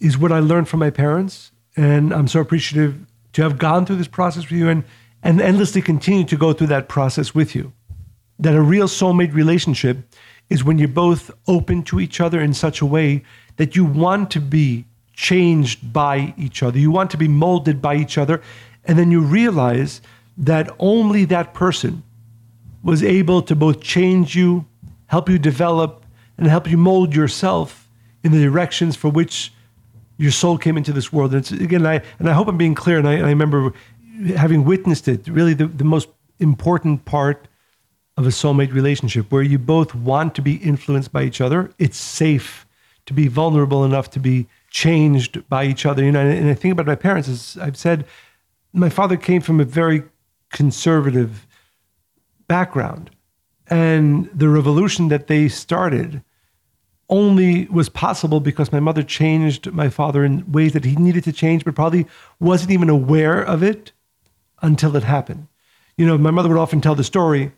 is what I learned from my parents. And I'm so appreciative to have gone through this process with you and, and endlessly continue to go through that process with you. That a real soulmate relationship is when you're both open to each other in such a way that you want to be changed by each other. You want to be molded by each other. And then you realize that only that person was able to both change you, help you develop, and help you mold yourself in the directions for which your soul came into this world. And it's, again, I, and I hope I'm being clear, and I, I remember having witnessed it, really the, the most important part of a soulmate relationship where you both want to be influenced by each other. It's safe to be vulnerable enough to be changed by each other. You know, and I think about my parents, as I've said, my father came from a very conservative background. And the revolution that they started only was possible because my mother changed my father in ways that he needed to change, but probably wasn't even aware of it until it happened. You know, my mother would often tell the story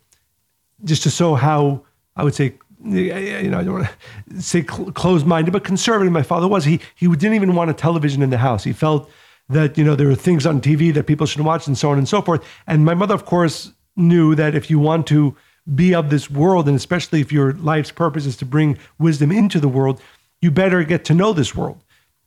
just to show how I would say, you know, I don't want to say closed minded, but conservative my father was. He, he didn't even want a television in the house. He felt that, you know, there were things on TV that people should watch and so on and so forth. And my mother, of course, knew that if you want to be of this world, and especially if your life's purpose is to bring wisdom into the world, you better get to know this world.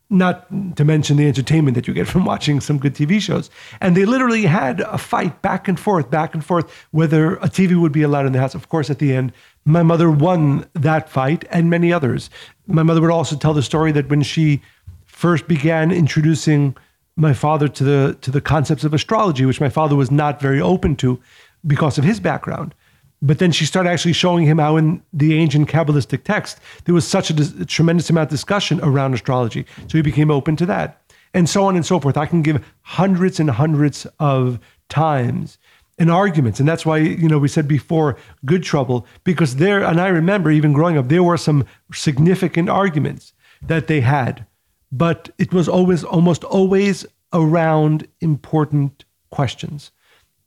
Not to mention the entertainment that you get from watching some good TV shows. And they literally had a fight back and forth, back and forth, whether a TV would be allowed in the house. Of course, at the end, my mother won that fight and many others. My mother would also tell the story that when she first began introducing my father to the to the concepts of astrology, which my father was not very open to because of his background, but then she started actually showing him how in the ancient Kabbalistic text, there was such a, a, tremendous amount of discussion around astrology. So he became open to that. And so on and so forth. I can give hundreds and hundreds of times and arguments. And that's why, you know, we said before, good trouble, because there, and I remember even growing up, there were some significant arguments that they had, but it was always, almost always around important questions.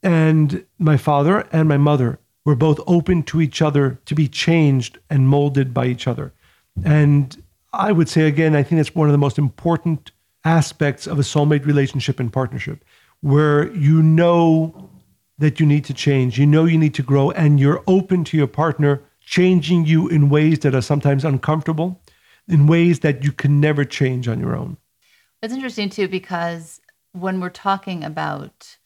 And my father and my mother we're both open to each other to be changed and molded by each other. And I would say again, I think that's one of the most important aspects of a soulmate relationship and partnership, where you know that you need to change, you know you need to grow, and you're open to your partner changing you in ways that are sometimes uncomfortable, in ways that you can never change on your own. It's interesting too, because when we're talking about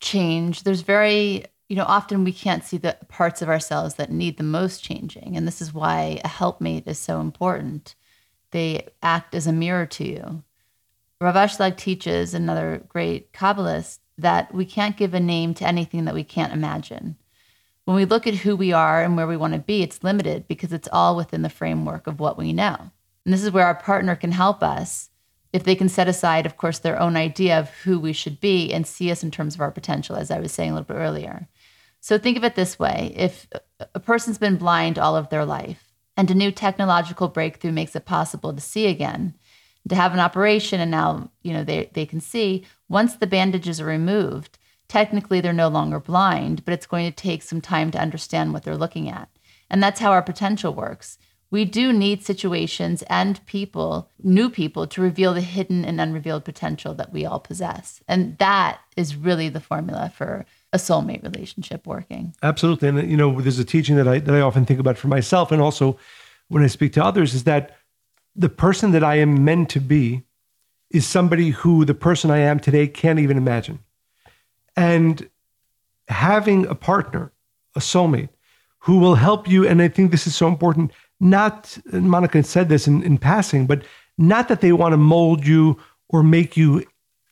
change, there's very you know, often we can't see the parts of ourselves that need the most changing. And this is why a helpmate is so important. They act as a mirror to you. Rav Ashlag teaches, another great Kabbalist, that we can't give a name to anything that we can't imagine. When we look at who we are and where we want to be, it's limited because it's all within the framework of what we know. And this is where our partner can help us if they can set aside, of course, their own idea of who we should be and see us in terms of our potential, as I was saying a little bit earlier. So think of it this way if a person's been blind all of their life and a new technological breakthrough makes it possible to see again, to have an operation and now, you know, they, they can see, once the bandages are removed, technically they're no longer blind, but it's going to take some time to understand what they're looking at. And that's how our potential works. We do need situations and people, new people, to reveal the hidden and unrevealed potential that we all possess. And that is really the formula for a soulmate relationship working. Absolutely. And you know, there's a teaching that I that I often think about for myself and also when I speak to others is that the person that I am meant to be is somebody who the person I am today can't even imagine. And having a partner, a soulmate, who will help you. And I think this is so important. Not, Monica said this in, in passing, but not that they want to mold you or make you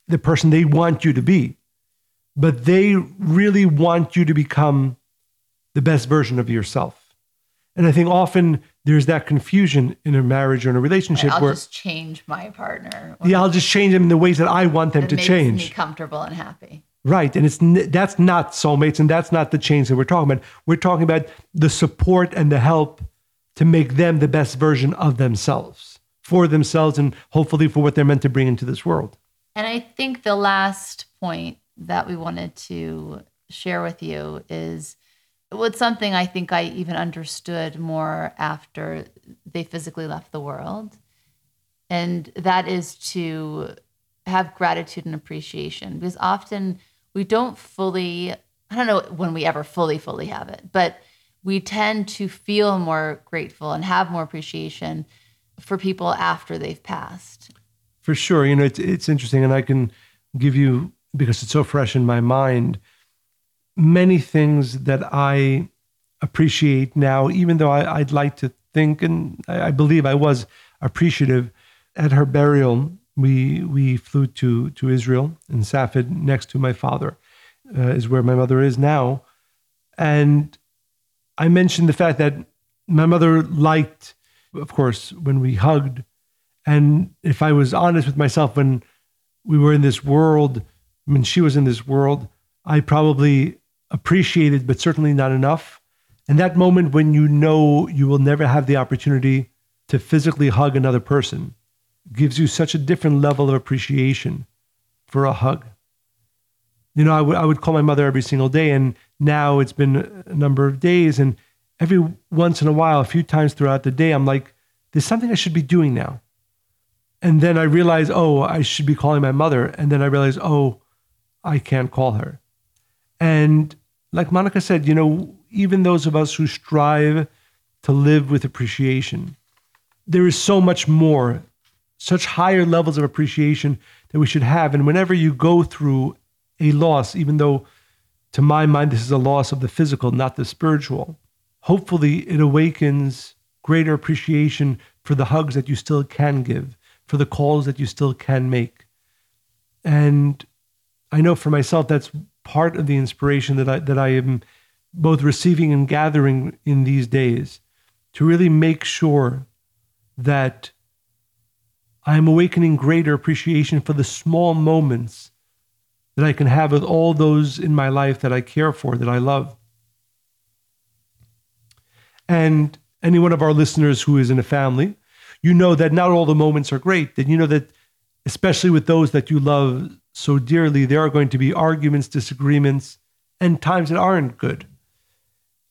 the person they want you to be, but they really want you to become the best version of yourself. And I think often there's that confusion in a marriage or in a relationship where I'll where just change my partner. yeah, I'll just change them in the ways that I want them to change. me comfortable and happy. Right. And it's that's not soulmates and that's not the change that we're talking about. We're talking about the support and the help to make them the best version of themselves for themselves and hopefully for what they're meant to bring into this world. And I think the last point that we wanted to share with you is was something I think I even understood more after they physically left the world. And that is to have gratitude and appreciation because often we don't fully, I don't know when we ever fully, fully have it, but we tend to feel more grateful and have more appreciation for people after they've passed. For sure. You know, it's, it's interesting. And I can give you, because it's so fresh in my mind, many things that I appreciate now, even though I, would like to think, and I, I, believe I was appreciative. At her burial, we we flew to to Israel in Safed, next to my father, uh, is where my mother is now, and I mentioned the fact that my mother liked, of course, when we hugged, and if I was honest with myself, when we were in this world, when she was in this world, I probably appreciated, but certainly not enough. And that moment when you know you will never have the opportunity to physically hug another person gives you such a different level of appreciation for a hug. You know, I, w- I would call my mother every single day, and now it's been a number of days. And every once in a while, a few times throughout the day, I'm like, there's something I should be doing now. And then I realize, oh, I should be calling my mother. And then I realize, oh, I can't call her. And like Monica said, you know, even those of us who strive to live with appreciation, there is so much more, such higher levels of appreciation that we should have. And whenever you go through a loss, even though to my mind this is a loss of the physical, not the spiritual, hopefully it awakens greater appreciation for the hugs that you still can give, for the calls that you still can make. And I know for myself that's part of the inspiration that I that I am both receiving and gathering in these days to really make sure that I am awakening greater appreciation for the small moments that I can have with all those in my life that I care for, that I love. And any one of our listeners who is in a family, you know that not all the moments are great. That you know that, especially with those that you love so dearly, there are going to be arguments, disagreements, and times that aren't good.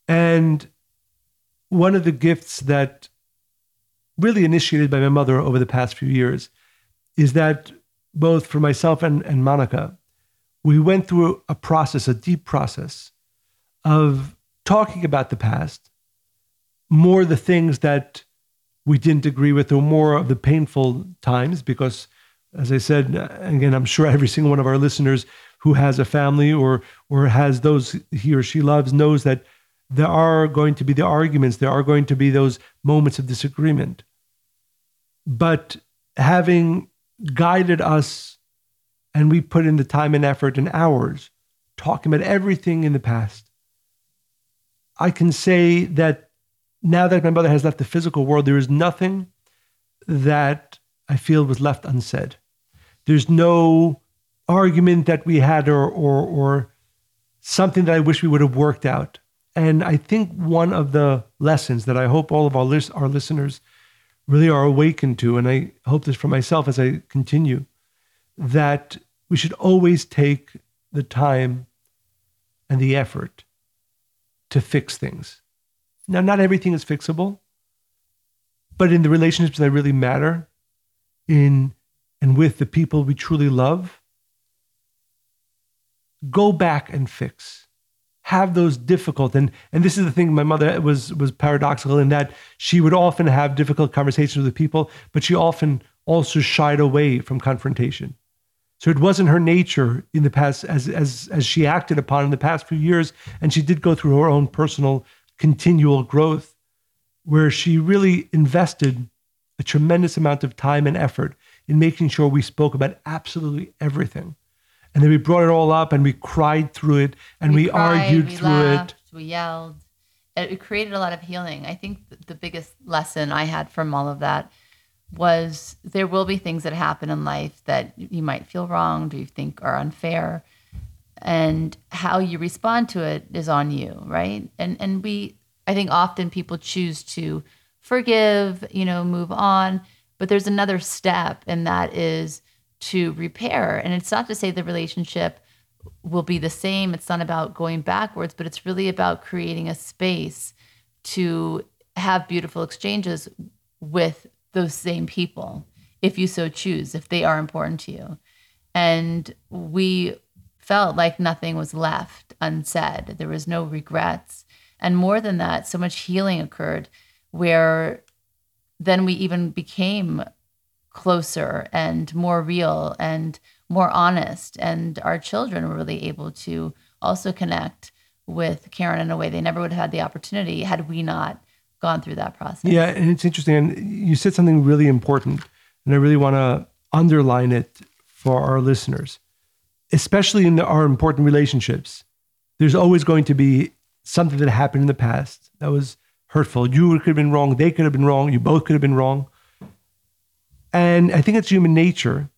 And one of the gifts that really initiated by my mother over the past few years is that both for myself and, and Monica, we went through a process, a deep process of talking about the past, more the things that we didn't agree with, or more of the painful times, because as I said, again, I'm sure every single one of our listeners who has a family or or has those he or she loves knows that there are going to be the arguments, there are going to be those moments of disagreement. But having guided us and we put in the time and effort and hours talking about everything in the past, I can say that now that my mother has left the physical world, there is nothing that I feel was left unsaid. There's no argument that we had or, or, or something that I wish we would have worked out. And I think one of the lessons that I hope all of our, our listeners really are awakened to, and I hope this for myself as I continue, that we should always take the time and the effort to fix things. Now, not everything is fixable, but in the relationships that really matter, in and with the people we truly love, go back and fix. Have those difficult and and this is the thing. My mother was was paradoxical in that she would often have difficult conversations with people, but she often also shied away from confrontation. So it wasn't her nature in the past as as as she acted upon in the past few years, and she did go through her own personal continual growth, where she really invested a tremendous amount of time and effort in making sure we spoke about absolutely everything. And then we brought it all up and we cried through it and we, we cried, argued we through laughed, it. We yelled. It created a lot of healing. I think the biggest lesson I had from all of that was there will be things that happen in life that you might feel wronged or you think are unfair and how you respond to it is on you right and and we i think often people choose to forgive you know move on but there's another step and that is to repair and it's not to say the relationship will be the same it's not about going backwards but it's really about creating a space to have beautiful exchanges with those same people if you so choose, if they are important to you. And we felt like nothing was left unsaid. There was no regrets. And more than that, so much healing occurred where then we even became closer and more real and more honest. And our children were really able to also connect with Karen in a way they never would have had the opportunity had we not gone through that process. Yeah, and it's interesting. And you said something really important, and I really want to underline it for our listeners, especially in our important relationships. There's always going to be something that happened in the past that was hurtful. You could have been wrong. They could have been wrong. You both could have been wrong. And I think it's human nature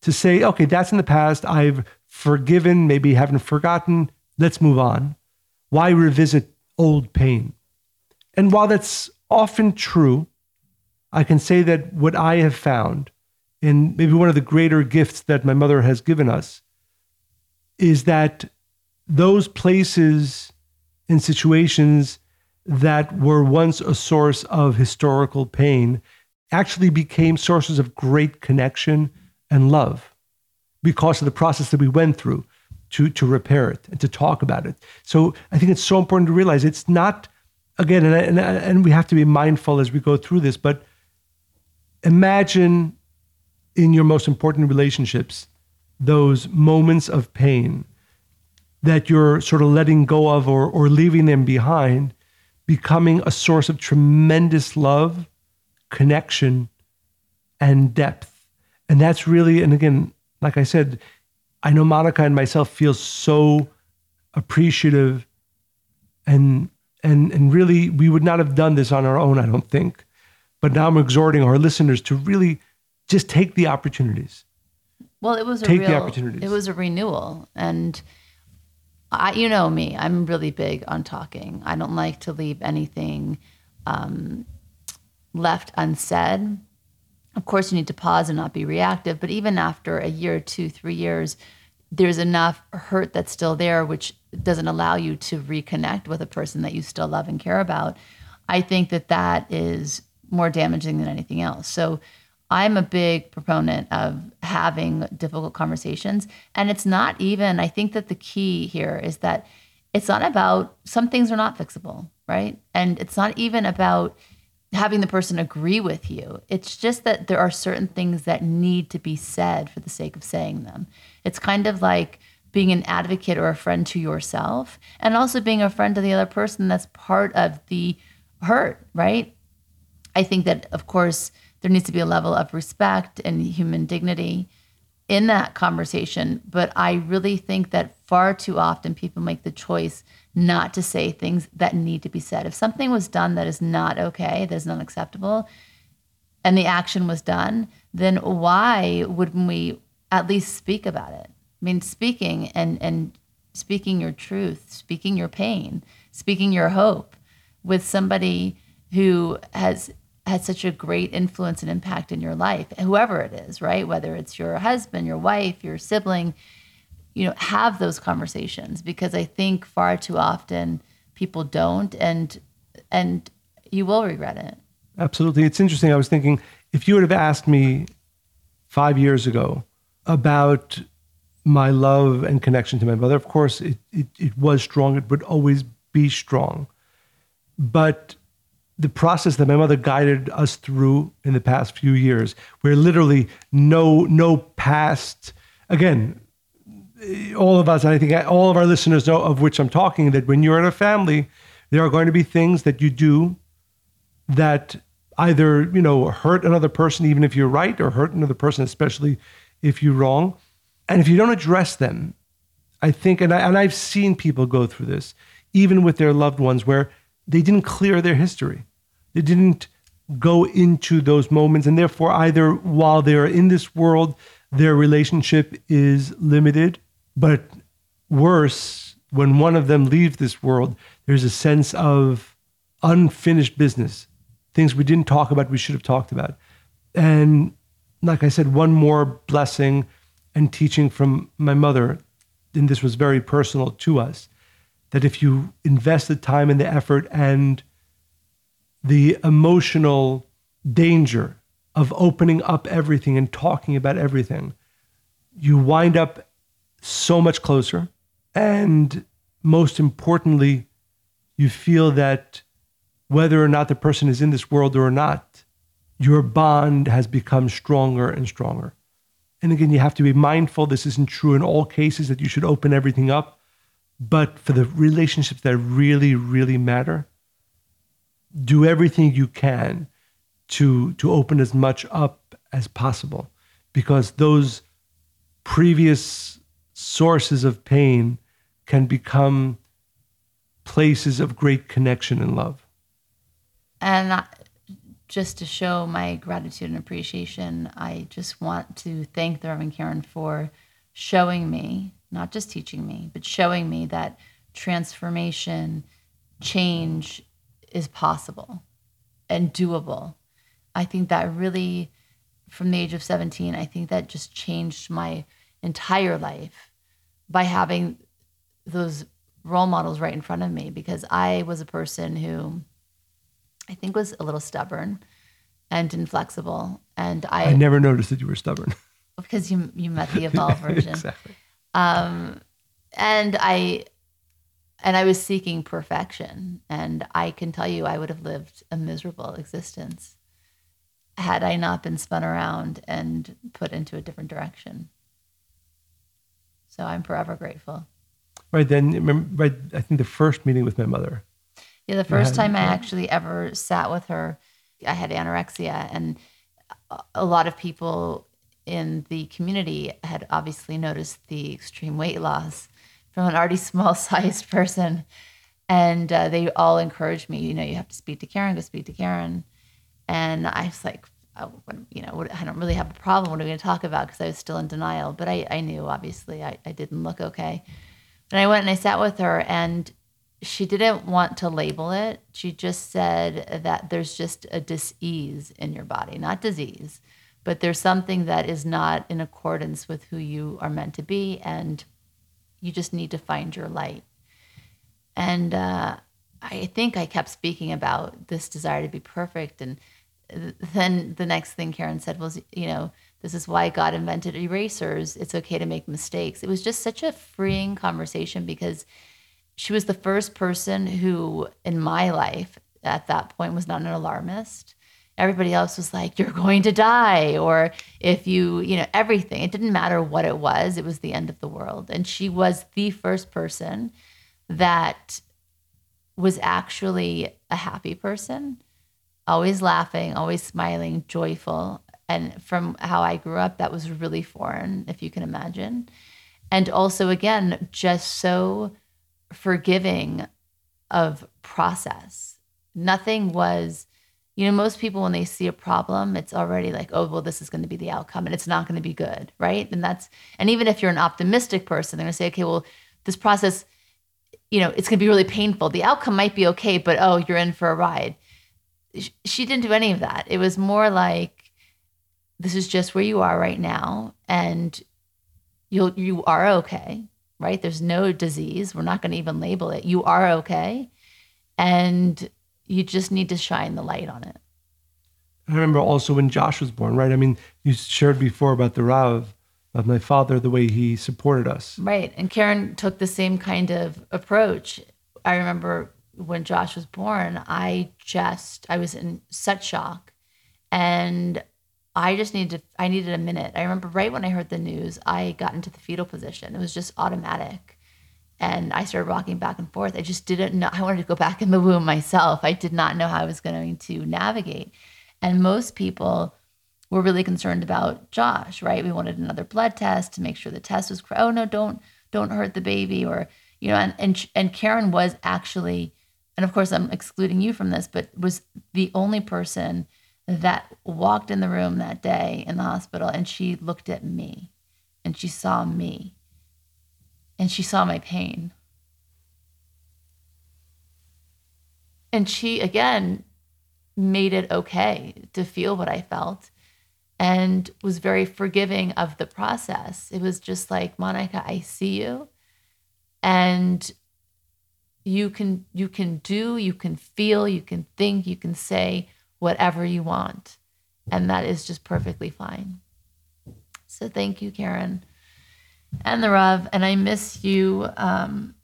to say, okay, that's in the past. I've forgiven, maybe haven't forgotten. Let's move on. Why revisit old pain? And while that's often true, I can say that what I have found, and maybe one of the greater gifts that my mother has given us, is that those places and situations that were once a source of historical pain actually became sources of great connection and love because of the process that we went through to, to repair it and to talk about it. So I think it's so important to realize it's not again, and, and, and we have to be mindful as we go through this, but imagine in your most important relationships those moments of pain that you're sort of letting go of or, or leaving them behind becoming a source of tremendous love, connection, and depth. And that's really, and again, like I said, I know Monica and myself feel so appreciative and and and really we would not have done this on our own i don't think. But now i'm exhorting our listeners to really just take the opportunities. Well it was take real, the opportunities. it was a renewal. And i you know me i'm really big on talking i don't like to leave anything um, left unsaid of course you need to pause and not be reactive but even after a year two three years there's enough hurt that's still there, which doesn't allow you to reconnect with a person that you still love and care about. I think that that is more damaging than anything else. So I'm a big proponent of having difficult conversations. And it's not even, I think that the key here is that it's not about some things are not fixable, right? And it's not even about having the person agree with you. It's just that there are certain things that need to be said for the sake of saying them. It's kind of like being an advocate or a friend to yourself and also being a friend to the other person that's part of the hurt, right? I think that, of course, there needs to be a level of respect and human dignity in that conversation. But I really think that far too often people make the choice not to say things that need to be said. If something was done that is not okay, that is not acceptable, and the action was done, then why wouldn't we at least speak about it? I mean, speaking and and speaking your truth, speaking your pain, speaking your hope with somebody who has had such a great influence and impact in your life, whoever it is, right? Whether it's your husband, your wife, your sibling, you know have those conversations because i think far too often people don't and and you will regret it. Absolutely. It's interesting. I was thinking if you would have asked me five years ago about my love and connection to my mother of course it, it, it was strong. It would always be strong. But the process that my mother guided us through in the past few years, where literally no no past again, all of us, and I think all of our listeners know of which I'm talking, that when you're in a family, there are going to be things that you do that either, you know, hurt another person, even if you're right, or hurt another person, especially if you're wrong. And if you don't address them, I think, and, I, and I've seen people go through this, even with their loved ones, where they didn't clear their history. They didn't go into those moments. And therefore, either while they're in this world, their relationship is limited, but worse, when one of them leaves this world, there's a sense of unfinished business, things we didn't talk about, we should have talked about. And like I said, one more blessing and teaching from my mother, and this was very personal to us, that if you invest the time and the effort and the emotional danger of opening up everything and talking about everything, you wind up so much closer. And most importantly, you feel that whether or not the person is in this world or not, your bond has become stronger and stronger. And again, you have to be mindful this isn't true in all cases that you should open everything up. But for the relationships that really, really matter, do everything you can to, to open as much up as possible because those previous sources of pain can become places of great connection and love. And just to show my gratitude and appreciation, I just want to thank the Rav and Karen for showing me, not just teaching me, but showing me that transformation, change is possible and doable. I think that really, from the age of 17, I think that just changed my entire life by having those role models right in front of me because I was a person who I think was a little stubborn and inflexible. And I, I never noticed that you were stubborn. Because you you met the evolved version. exactly. Um, and I and I was seeking perfection. And I can tell you I would have lived a miserable existence had I not been spun around and put into a different direction. So I'm forever grateful. Right then, remember, right, I think the first meeting with my mother. Yeah, the first time I actually ever sat with her, I had anorexia, and a lot of people in the community had obviously noticed the extreme weight loss from an already small sized person. And uh, they all encouraged me, you know, you have to speak to Karen, go speak to Karen. And I was like, oh, you know, I don't really have a problem. What are we going to talk about? Because I was still in denial. But I, I knew, obviously, I, I didn't look okay. And I went and I sat with her, and she didn't want to label it. She just said that there's just a dis-ease in your body, not disease, but there's something that is not in accordance with who you are meant to be, and you just need to find your light. And uh, I think I kept speaking about this desire to be perfect, and then the next thing Karen said was, you know, this is why God invented erasers. It's okay to make mistakes. It was just such a freeing conversation because she was the first person who in my life at that point was not an alarmist everybody else was like you're going to die or if you you know everything. It didn't matter what it was. It was the end of the world. And she was the first person that was actually a happy person always laughing always smiling joyful. And from how i grew up that was really foreign if you can imagine. And also again just so forgiving of process. Nothing was, you know, most people when they see a problem, it's already like, oh, well, this is going to be the outcome and it's not going to be good, right? And that's, and even if you're an optimistic person, they're going to say, okay, well, this process, you know, it's going to be really painful. The outcome might be okay, but oh, you're in for a ride. She didn't do any of that. It was more like, this is just where you are right now, and you'll you are okay right? There's no disease. We're not going to even label it. You are okay. And you just need to shine the light on it. I remember also when Josh was born, right? I mean, you shared before about the Rav, of my father, the way he supported us. Right. And Karen took the same kind of approach. I remember when Josh was born, I just I was in such shock, and I just needed to, I needed a minute. I remember right when I heard the news, I got into the fetal position. It was just automatic, and I started rocking back and forth. I just didn't know. I wanted to go back in the womb myself. I did not know how I was going to navigate, and most people were really concerned about Josh. Right? We wanted another blood test to make sure the test was. Correct. Oh no! Don't don't hurt the baby or you know and and, and karen was actually and of course i'm excluding you from this but was the only person that walked in the room that day in the hospital and she looked at me and she saw me and she saw my pain and she again made it okay to feel what i felt and was very forgiving of the process. It was just like, Monica, I see you. And you can you can do, you can feel, you can think, you can say whatever you want. And that is just perfectly fine. So thank you, Karen. And the Rav. And I miss you. Um,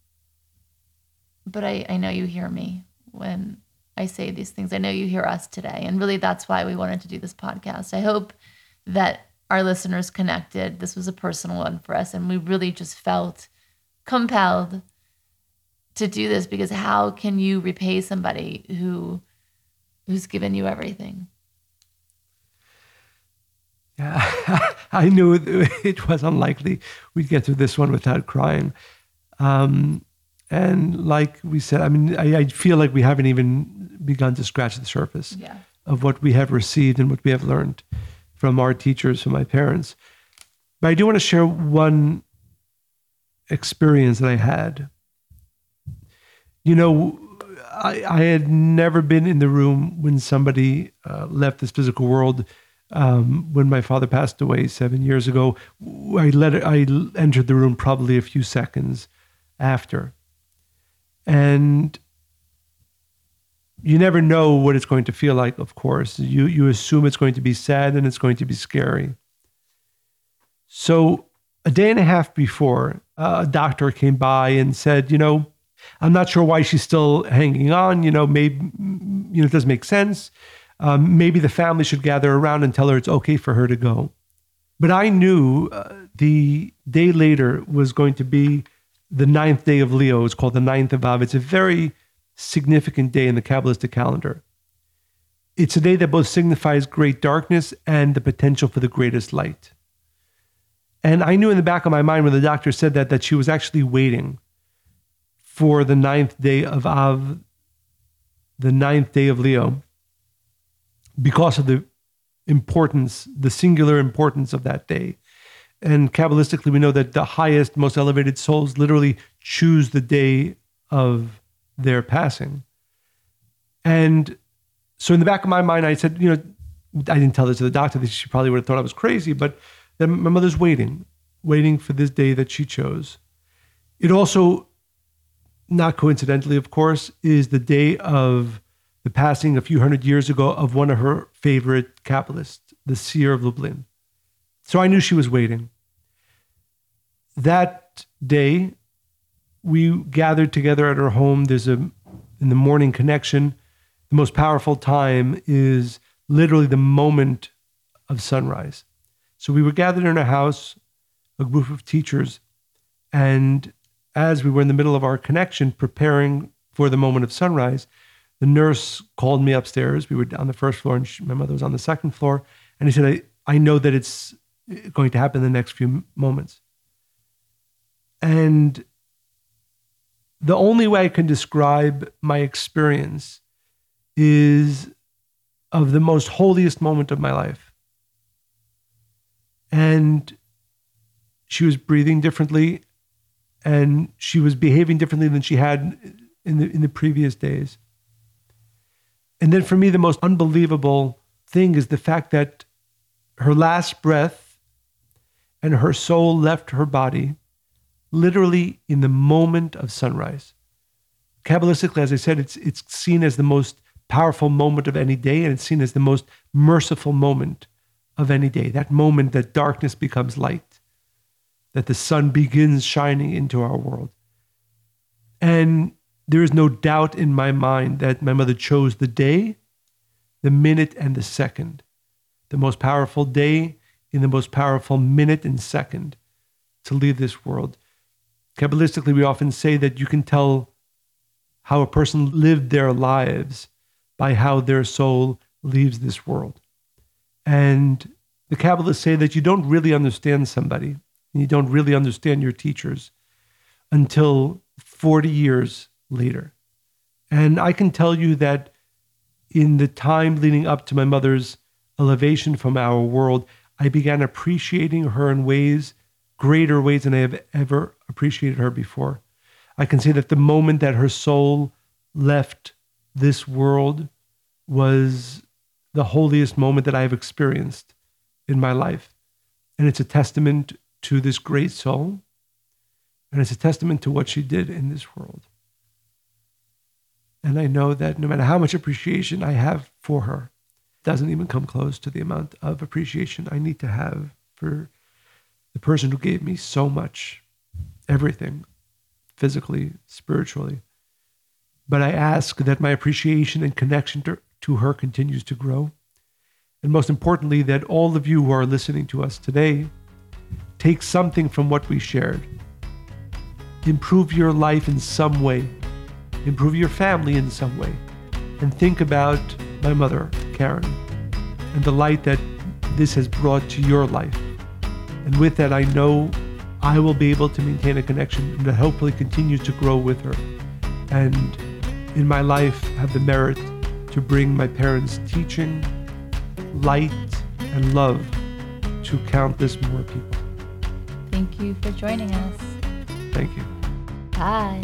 but I, I know you hear me when I say these things. I know you hear us today. And really, that's why we wanted to do this podcast. I hope that our listeners connected. This was a personal one for us. And we really just felt compelled to do this because how can you repay somebody who who's given you everything? Yeah, I knew it was unlikely we'd get through this one without crying. Um, and like we said, I mean, I, I, feel like we haven't even begun to scratch the surface yeah. of what we have received and what we have learned from our teachers, from my parents. But I do want to share one experience that I had. You know, I, I had never been in the room when somebody uh, left this physical world. Um, when my father passed away seven years ago, I let I entered the room probably a few seconds after. And you never know what it's going to feel like, of course. You, you assume it's going to be sad and it's going to be scary. So, a day and a half before, uh, a doctor came by and said, You know, I'm not sure why she's still hanging on. You know, maybe, you know, it doesn't make sense. Um, maybe the family should gather around and tell her it's okay for her to go. But I knew uh, the day later was going to be the ninth day of Leo. It's called the ninth of Av. It's a very significant day in the Kabbalistic calendar. It's a day that both signifies great darkness and the potential for the greatest light. And I knew in the back of my mind when the doctor said that that she was actually waiting for the ninth day of Av, the ninth day of Leo, because of the importance, the singular importance of that day. And Kabbalistically, we know that the highest, most elevated souls literally choose the day of their passing. And so in the back of my mind, I said, you know, I didn't tell this to the doctor. She probably would have thought I was crazy, but then my mother's waiting, waiting for this day that she chose. It also, not coincidentally, of course, is the day of the passing a few hundred years ago of one of her favorite Kabbalists, the seer of Lublin. So I knew she was waiting. That day, we gathered together at her home. There's a, in the morning connection, the most powerful time is literally the moment of sunrise. So we were gathered in her house, a group of teachers, and as we were in the middle of our connection, preparing for the moment of sunrise, the nurse called me upstairs. We were on the first floor, and she, my mother was on the second floor. And he said, I, I know that it's uh, going to happen in the next few moments. And the only way I can describe my experience is of the most holiest moment of my life. And she was breathing differently and she was behaving differently than she had in the in the previous days. And then for me the most unbelievable thing is the fact that her last breath and her soul left her body literally in the moment of sunrise. Kabbalistically, as I said, it's, it's seen as the most powerful moment of any day, and it's seen as the most merciful moment of any day. That moment that darkness becomes light, that the sun begins shining into our world. And there is no doubt in my mind that my mother chose the day, the minute, and the second, the most powerful day in the most powerful minute and second to leave this world. Kabbalistically, we often say that you can tell how a person lived their lives by how their soul leaves this world. And the Kabbalists say that you don't really understand somebody, and you don't really understand your teachers until 40 years later. And I can tell you that in the time leading up to my mother's elevation from our world, I began appreciating her in ways, greater ways than I have ever appreciated her before. I can say that the moment that her soul left this world was the holiest moment that I have experienced in my life. And it's a testament to this great soul. And it's a testament to what she did in this world. And I know that no matter how much appreciation I have for her, doesn't even come close to the amount of appreciation I need to have for the person who gave me so much, everything, physically, spiritually. But I ask that my appreciation and connection to, to her continues to grow. And most importantly, that all of you who are listening to us today take something from what we shared. Improve your life in some way, improve your family in some way, and think about my mother, Karen, and the light that this has brought to your life. And with that, I know I will be able to maintain a connection that hopefully continues to grow with her. And in my life, have the merit to bring my parents' teaching, light, and love to countless more people. Thank you for joining us. Thank you. Bye.